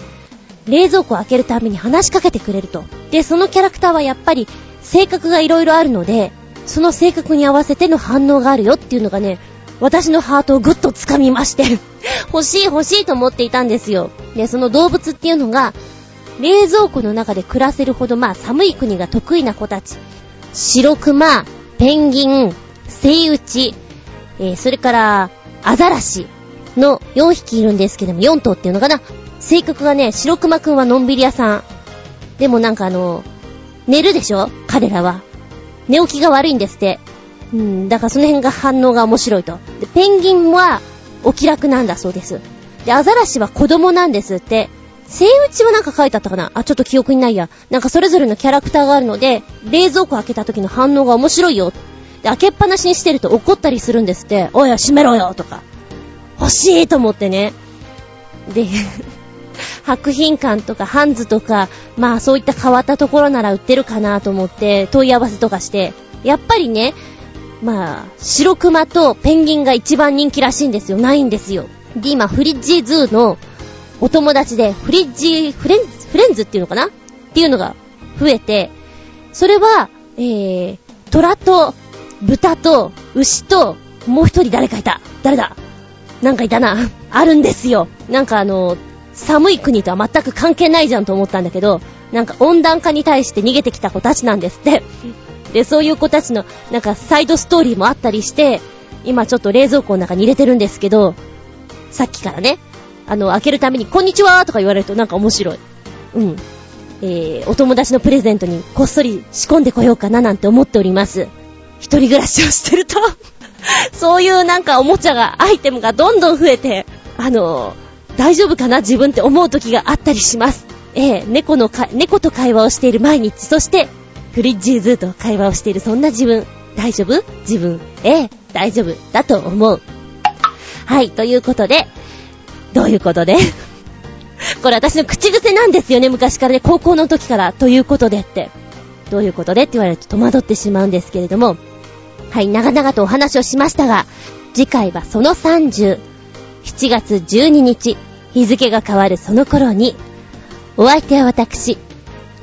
A: 冷蔵庫を開けるために話しかけてくれると。で、そのキャラクターはやっぱり性格が色々あるので、その性格に合わせての反応があるよっていうのがね、私のハートをぐっと掴みまして 欲しい欲しいと思っていたんですよ。で、その動物っていうのが、冷蔵庫の中で暮らせるほどまあ寒い国が得意な子たち。白熊、ペンギン、セイウチ、えー、それから、アザラシの4匹いるんですけども、4頭っていうのかな。性格がね、白熊くんはのんびり屋さん。でもなんかあの、寝るでしょ？彼らは。寝起きが悪いんですって。うん、だからその辺が反応が面白いと。で、ペンギンはお気楽なんだそうです。で、アザラシは子供なんですって。セイウチはなんか書いてあったかな？あ、ちょっと記憶にないや。なんかそれぞれのキャラクターがあるので、冷蔵庫開けた時の反応が面白いよ。で、開けっぱなしにしてると怒ったりするんですって。おい、閉めろよとか。欲しいと思ってね。で 博品館とかハンズとか、まあそういった変わったところなら売ってるかなと思って問い合わせとかして、やっぱりね、まあ、白熊とペンギンが一番人気らしいんですよ。ないんですよ。で、今、フリッジーズーのお友達で、フリッジー、フレンズ、フレンズっていうのかな？っていうのが増えて、それは、えー、虎と、豚と、牛と、もう一人誰かいた。誰だ？なんかいたな。あるんですよ。なんかあの、寒い国とは全く関係ないじゃんと思ったんだけど、なんか温暖化に対して逃げてきた子たちなんですって。で、そういう子たちの、なんかサイドストーリーもあったりして、今ちょっと冷蔵庫の中に入れてるんですけど、さっきからね、あの、開けるために、こんにちはとか言われるとなんか面白い。うん。えー、お友達のプレゼントにこっそり仕込んでこようかななんて思っております。一人暮らしをしてると そういうなんかおもちゃが、アイテムがどんどん増えて、あのー、大丈夫かな自分って思う時があったりします。えー、猫のか、猫と会話をしている毎日、そして、フリッジーズーと会話をしているそんな自分。大丈夫？自分？ええ、大丈夫。だと思う。はい、ということで、どういうことで？これ私の口癖なんですよね、昔からね、高校の時から、ということでって。どういうことでって言われると戸惑ってしまうんですけれども、はい、長々とお話をしましたが、次回はその30、7月12日、日付が変わるその頃に、お相手は私、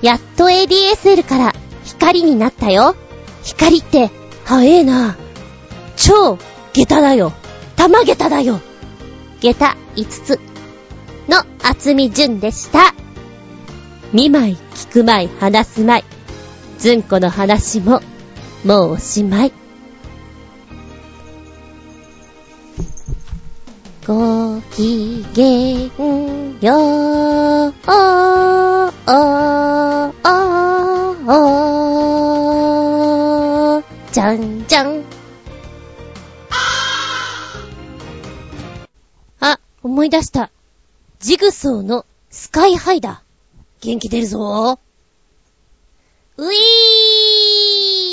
A: やっと ADSL から光になったよ。光って、早えな。超、下駄だよ。玉下駄だよ。下駄5つの厚み順でした。見舞い、聞く舞い、話す舞い。ずんこの話も、もうおしまい。ごきげんよう。おーじゃんじゃん。あ、思い出した。ジグソーのスカイハイだ。元気出るぞ。ういー